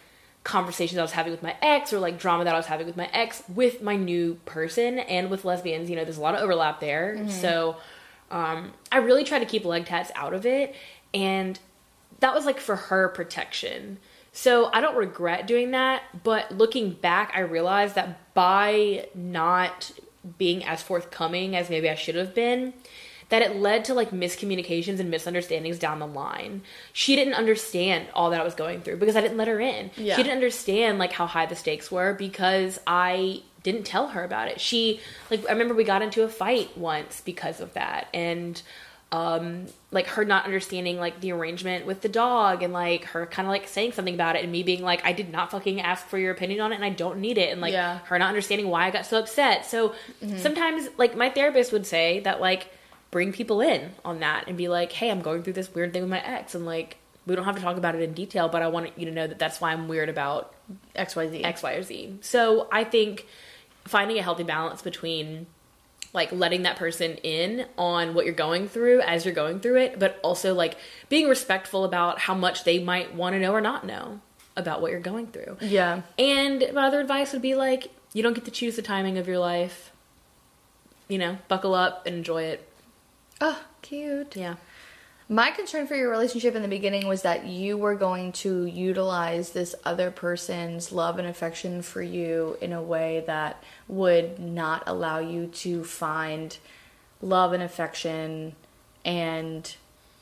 conversations I was having with my ex or like drama that I was having with my ex with my new person and with lesbians, you know, there's a lot of overlap there. So um I really try to keep leg tats out of it and that was like for her protection. So I don't regret doing that, but looking back, I realized that by not being as forthcoming as maybe I should have been, that it led to like miscommunications and misunderstandings down the line. She didn't understand all that I was going through because I didn't let her in. Yeah. She didn't understand like how high the stakes were because I didn't tell her about it. She like I remember we got into a fight once because of that and um like her not understanding like the arrangement with the dog and like her kind of like saying something about it and me being like I did not fucking ask for your opinion on it and I don't need it and like Yeah. her not understanding why I got so upset. So sometimes like my therapist would say that like bring people in on that and be like, "Hey, I'm going through this weird thing with my ex and like we don't have to talk about it in detail, but I want you to know that that's why I'm weird about XYZ. X, Y, or Z. So I think finding a healthy balance between like letting that person in on what you're going through as you're going through it, but also like being respectful about how much they might want to know or not know about what you're going through. yeah. And my other advice would be like, you don't get to choose the timing of your life. You know, buckle up and enjoy it. Oh, cute. Yeah. My concern for your relationship in the beginning was that you were going to utilize this other person's love and affection for you in a way that would not allow you to find love and affection and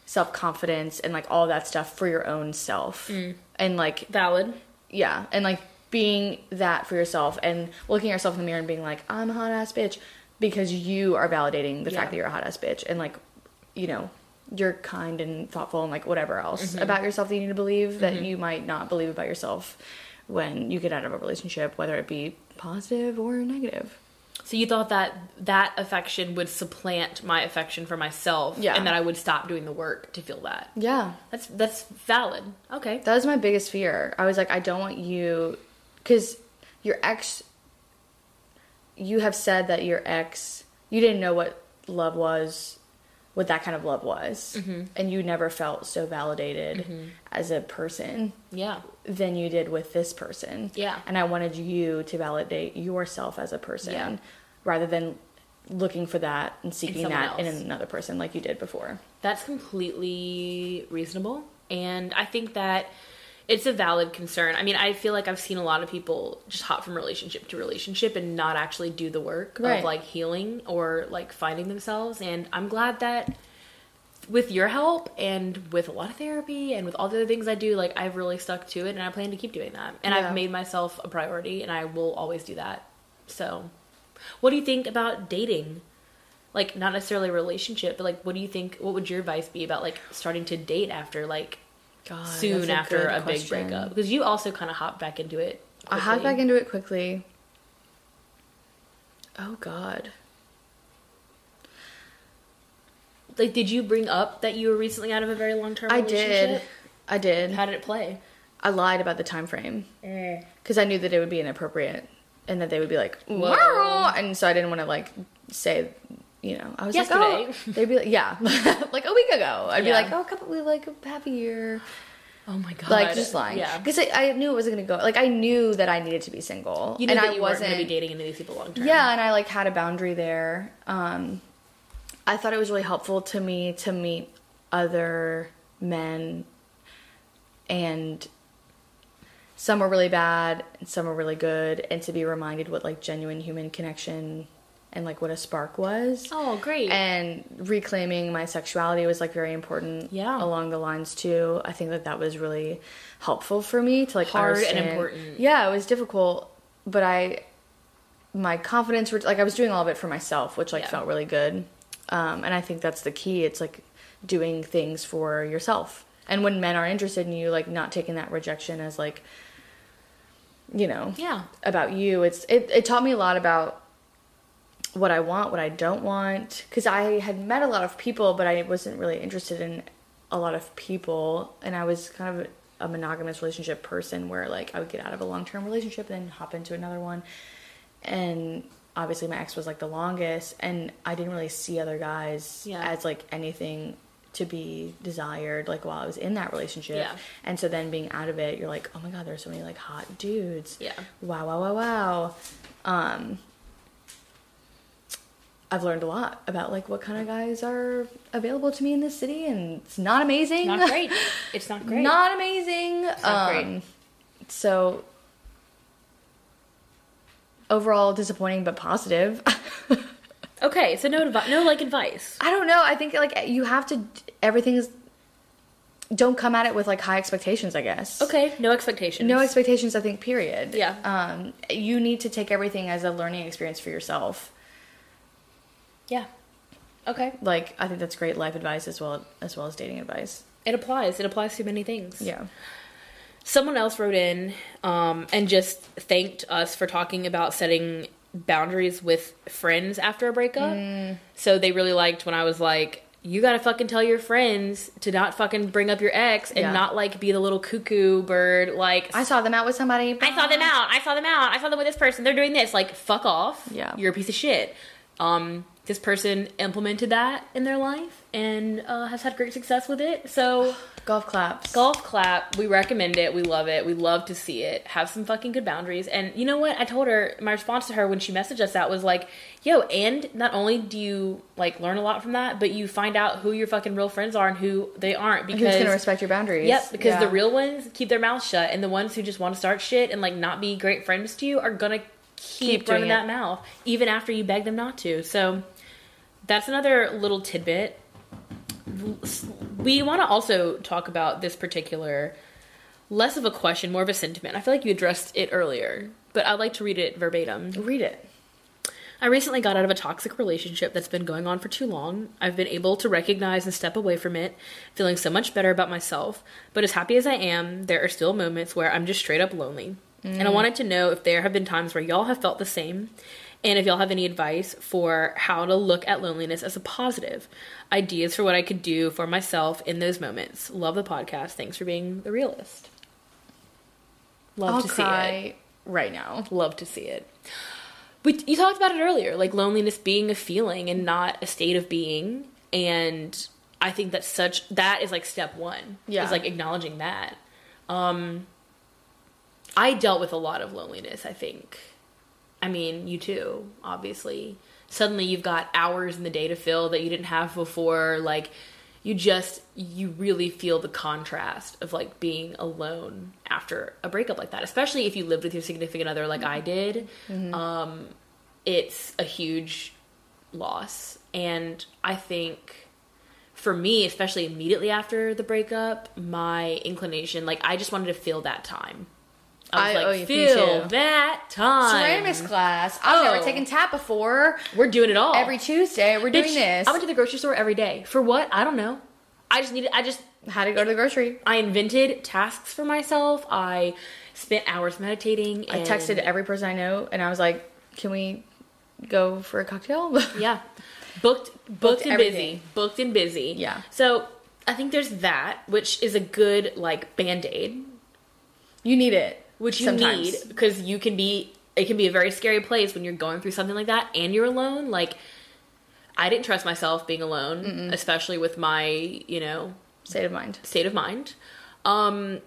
self confidence and like all that stuff for your own self. Mm. And like Valid. yeah, and like being that for yourself and looking at yourself in the mirror and being like, I'm a hot ass bitch because you are validating the Yeah. fact that you're a hot ass bitch and like, you know, you're kind and thoughtful and like whatever else mm-hmm. about yourself that you need to believe that mm-hmm. you might not believe about yourself when you get out of a relationship, whether it be positive or negative. So you thought that that affection would supplant my affection for myself, Yeah. and that I would stop doing the work to feel that. Yeah. That's that's valid. Okay. That was my biggest fear. I was like, I don't want you, because your ex, you have said that your ex, you didn't know what love was, what that kind of love was, Mm-hmm. and you never felt so validated as a person Yeah. than you did with this person. Yeah. And I wanted you to validate yourself as a person Yeah. rather than looking for that and seeking someone that in another person like you did before. That's completely reasonable. And I think that it's a valid concern. I mean, I feel like I've seen a lot of people just hop from relationship to relationship and not actually do the work Right. of like healing or like finding themselves. And I'm glad that with your help and with a lot of therapy and with all the other things I do, like I've really stuck to it and I plan to keep doing that. And Yeah. I've made myself a priority and I will always do that. So, what do you think about dating? Like not necessarily a relationship, but like what do you think what would your advice be about like starting to date after like God, soon a after a big question. breakup? Because you also kind of hop back into it. I hop back into it quickly. Oh God. Like did you bring up that you were recently out of a very long-term I did. I did. How did it play? I lied about the time frame because eh. I knew that it would be inappropriate and that they would be like. "Wow," and so I didn't want to like say, you know, I was Yesterday. like, oh, they'd be like, yeah, like a week ago. I'd be like, oh, a couple, we like a half a year, Oh my god. like just lying, Yeah. because I, I knew it wasn't gonna go. Like I knew that I needed to be single, You knew and that I you wasn't to be dating any of these people long term. Yeah, and I like had a boundary there. Um, I thought it was really helpful to me to meet other men, and some were really bad and some were really good, and to be reminded what like genuine human connection and like what a spark was. Oh, great. And reclaiming my sexuality was like very important. Yeah. along the lines too. I think that that was really helpful for me to like Hard and important. Yeah, it was difficult, but I my confidence like I was doing all of it for myself, which like Yeah. felt really good. Um, and I think that's the key. It's like doing things for yourself. And when men are interested in you, like not taking that rejection as like, you know, yeah. about you. It's it, it taught me a lot about what I want, what I don't want. Because I had met a lot of people, but I wasn't really interested in a lot of people, and I was kind of a monogamous relationship person where like I would get out of a long term relationship and then hop into another one, and obviously my ex was like the longest, and I didn't really see other guys Yeah. as like anything to be desired like while I was in that relationship. Yeah. And so then being out of it, you're like, oh my god, there's so many like hot dudes. Yeah. Wow, wow, wow, wow. Um, I've learned a lot about like what kind of guys are available to me in this city, and it's not amazing. Not great. It's not great. Not amazing. not um, great. So overall disappointing but positive. Okay, so no advi- no like advice. I don't know. I think like you have to everything is don't come at it with like high expectations, I guess. Okay, no expectations. No expectations, I think period. Yeah. Um you need to take everything as a learning experience for yourself. Yeah. Okay. Like I think that's great life advice as well as well as dating advice. It applies. It applies to many things. Yeah. Someone else wrote in um, and just thanked us for talking about setting boundaries with friends after a breakup. Mm. So they really liked when I was like, you gotta fucking tell your friends to not fucking bring up your ex and Yeah. not like be the little cuckoo bird. Like, I saw them out with somebody. I saw them out. I saw them out. I saw them with this person. They're doing this. Like, fuck off. Yeah. You're a piece of shit. Um, this person implemented that in their life and uh, has had great success with it. So, Golf claps. golf clap. We recommend it. We love it. We love to see it. Have some fucking good boundaries. And you know what? I told her my response to her when she messaged us that was like, "Yo, and not only do you like learn a lot from that, but you find out who your fucking real friends are and who they aren't because Who's gonna respect your boundaries? Yep, because Yeah. the real ones keep their mouths shut, and the ones who just want to start shit and like not be great friends to you are gonna keep, Keep running that mouth even after you beg them not to. So that's another little tidbit. We want to also talk about this particular less of a question, more of a sentiment. I feel like you addressed it earlier, but I'd like to read it verbatim. read it. I recently got out of a toxic relationship that's been going on for too long. I've been able to recognize and step away from it, feeling so much better about myself. But as happy as I am, there are still moments where I'm just straight up lonely. And I mm. wanted to know if there have been times where y'all have felt the same, and if y'all have any advice for how to look at loneliness as a positive. Ideas for what I could do for myself in those moments. Love the podcast. Thanks for being the realist. Love I'll to see it right now. love to see it. We, you talked about it earlier, like loneliness being a feeling and not a state of being. And I think that's such that is like step one. Yeah. is like acknowledging that. Um, I dealt with a lot of loneliness. I think. I mean, you too, obviously. Suddenly, you've got hours in the day to fill that you didn't have before. Like, you just you really feel the contrast of like being alone after a breakup like that especially if you lived with your significant other like i did um it's a huge loss and i think for me especially immediately after the breakup my inclination like i just wanted to feel that time i I- like oh, feel that time Ceramics class. I've Oh. never taken tap before. we're doing it all Every Tuesday, we're doing this. i went to the grocery store every day for what i don't know i just needed i just had to go to the grocery. I invented tasks for myself. I spent hours meditating. I texted every person I know, and I was like, "Can we go for a cocktail?" Yeah, booked, booked, and everything. busy, booked and busy. Yeah. So I think there's that, which is a good like band aid, you need it, which you sometimes. need because you can be. It can be a very scary place when you're going through something like that and you're alone. Like, I didn't trust myself being alone, especially with my, you know, State of mind. state of mind. Um,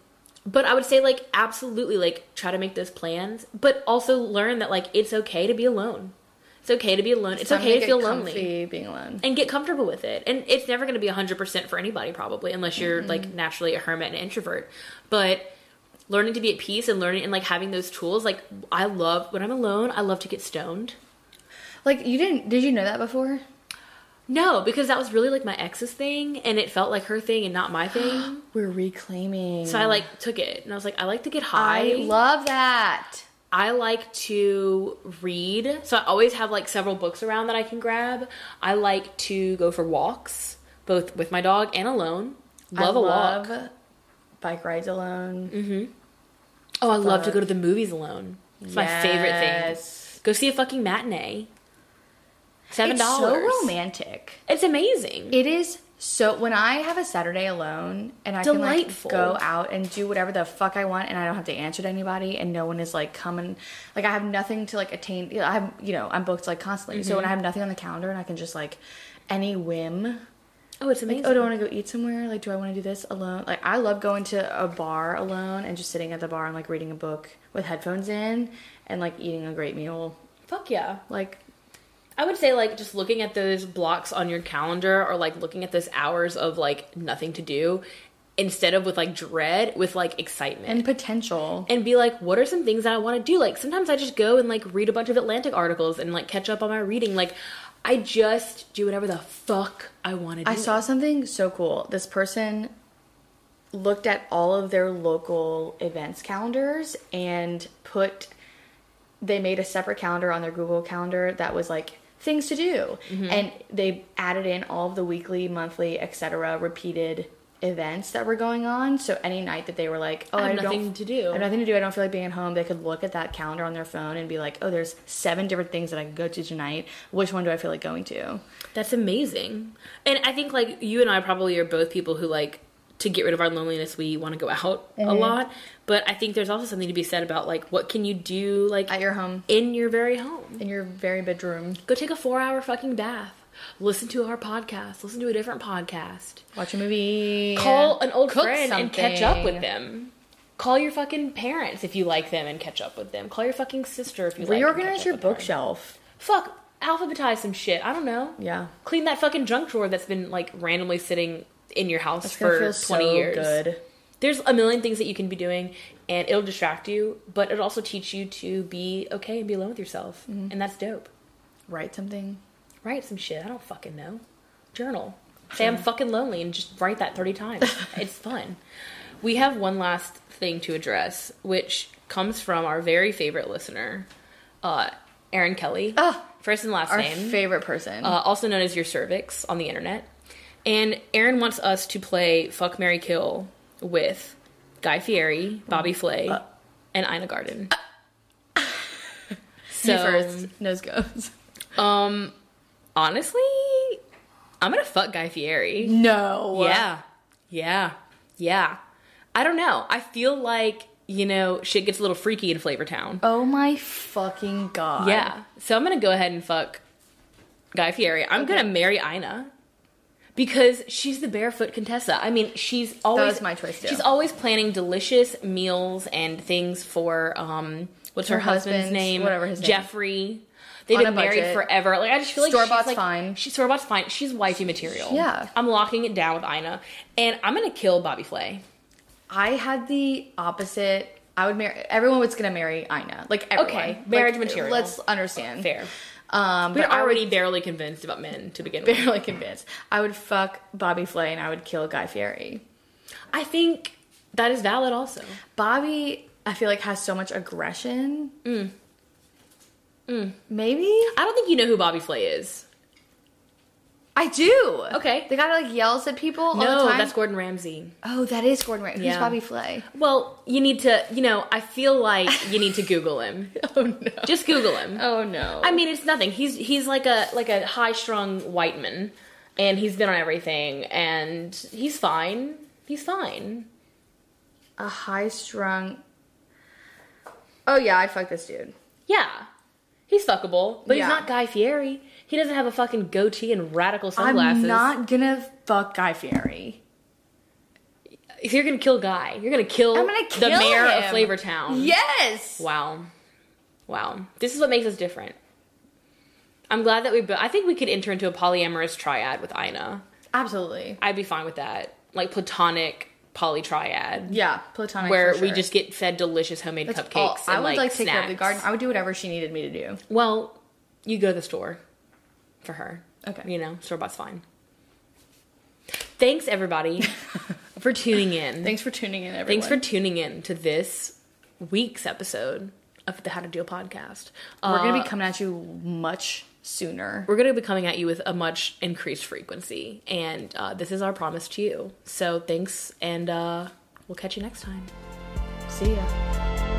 but I would say like absolutely like try to make those plans, but also learn that like it's okay to be alone. It's okay to be alone. It's, Time okay to get feel lonely Being alone. and get comfortable with it. And it's never going to be 100% for anybody probably unless you're like naturally a hermit and introvert. But learning to be at peace and learning and like having those tools like I love when I'm alone, I love to get stoned. Like you didn't? Did you know that before? No, because that was really like my ex's thing and it felt like her thing and not my thing. We're reclaiming. So I like took it and I was like, I like to get high. I love that. I like to read. So I always have like several books around that I can grab. I like to go for walks, both with my dog and alone. Love I a walk. love Bike rides alone. Mm-hmm. Oh, I love to go to the movies alone. It's my favorite thing. Yes. Go see a fucking matinee. Seven dollars. It's so romantic. It's amazing. It is so when I have a Saturday alone and I Delightful. can like go out and do whatever the fuck I want and I don't have to answer to anybody and no one is like coming like I have nothing to like attain I have you know I'm booked like constantly so Mm-hmm. when I have nothing on the calendar and I can just like any whim oh, it's oh, amazing. oh do I want to go eat somewhere like do I want to do this alone like I love going to a bar alone and just sitting at the bar and like reading a book with headphones in and like eating a great meal Fuck yeah. like I would say like just looking at those blocks on your calendar or like looking at those hours of like nothing to do instead of with like dread, with like excitement. And potential. and be like, what are some things that I want to do? Like sometimes I just go and like read a bunch of Atlantic articles and like catch up on my reading. Like I just do whatever the fuck I want to do. I saw something so cool. This person looked at all of their local events calendars and put they made a separate calendar on their Google calendar that was like things to do. Mm-hmm. And they added in all of the weekly, monthly, etc. repeated events that were going on. So any night that they were like, "Oh, I I, have don't nothing to do. I have nothing to do. I don't feel like being at home." They could look at that calendar on their phone and be like, "Oh, there's seven different things that I could go to tonight. Which one do I feel like going to?" That's amazing. And I think like you and I probably are both people who like to get rid of our loneliness we want to go out a mm-hmm. lot. But I think there's also something to be said about like what can you do like At your home, in your very home. in your very bedroom, Go take a 4-hour fucking bath. Listen to our podcast. Listen to a different podcast. watch a movie, Call an old cook friend and catch up with them. Call your fucking parents if you like them and catch up with them. Call your fucking sister if you like Reorganize your up with her. bookshelf. Fuck, alphabetize some shit. I don't know. Yeah. Clean that fucking junk drawer that's been like randomly sitting in your house gonna for feel 20 so years. good. There's a million things that you can be doing and it'll distract you, but it'll also teach you to be okay and be alone with yourself. Mm-hmm. And that's dope. Write something. Write some shit. I don't fucking know. Journal. Say I'm fucking lonely and just write that 30 times. it's fun. We have one last thing to address, which comes from our very favorite listener, uh, Aaron Kelly. Ah, First and last Our name. favorite person. uh, also known as your cervix on the internet. And Aaron wants us to play Fuck Mary Kill with Guy Fieri, Bobby Flay, and Ina Garten. Me first. Nose goes. um, honestly, I'm gonna fuck Guy Fieri. No. Yeah, yeah, yeah. I don't know. I feel like you know shit gets a little freaky in Flavortown. Oh my fucking god. Yeah. So I'm gonna go ahead and fuck Guy Fieri. I'm Okay. gonna marry Ina. Because she's the barefoot Contessa. I mean, she's always my choice, too. She's always planning delicious meals and things for um what's her, Her husband's, husband's- name? whatever his name. Jeffrey. They've been married forever. Like I just feel like Store-bought's she's like, fine. She's store bought's fine. She's wifey material. Yeah. I'm locking it down with Ina, and I'm gonna kill Bobby Flay. I had the opposite. I would marry. Everyone was gonna marry Ina. Like everyone. Okay, Like, marriage material. Let's understand. Fair. Um, We're already barely convinced about men to begin with. barely convinced. I would fuck Bobby Flay and I would kill Guy Fieri. I think that is valid also. Bobby, I feel like has so much aggression. Mm. Mm. Maybe I don't think you know who Bobby Flay is. I do. Okay. the guy that like yells at people. all No, the time. that's Gordon Ramsay. Oh, that is Gordon Ramsay. Yeah. Who's Bobby Flay? Well, you need to, you know, I feel like you need to Google him. Oh no. Just Google him. oh no. I mean, it's nothing. He's he's like a like a high strung white man, and he's been on everything, and he's fine. He's fine. a high strung. Oh yeah, I'd fuck this dude. Yeah, he's fuckable, but Yeah. he's not Guy Fieri. He doesn't have a fucking goatee and radical sunglasses. I'm not gonna fuck Guy Fieri. If you're gonna kill Guy, you're gonna kill, I'm gonna kill the mayor of him. Flavortown. Yes. Wow. Wow. This is what makes us different. I'm glad that we I think we could enter into a polyamorous triad with Ina. Absolutely. I'd be fine with that. Like platonic poly triad. Yeah, platonic. Where for we just get fed delicious homemade That's cupcakes all- I and would like, take care of the garden. I would do whatever she needed me to do. Well, you go to the store for her. Okay. You know, store bought's fine. Thanks everybody for tuning in. Thanks for tuning in, everyone. Thanks for tuning in to this week's episode of the How to Deal podcast. We're gonna Uh, be coming at you much sooner. we're going to be coming at you with a much increased frequency, and uh, this is our promise to you. So thanks, and uh, we'll catch you next time. See ya.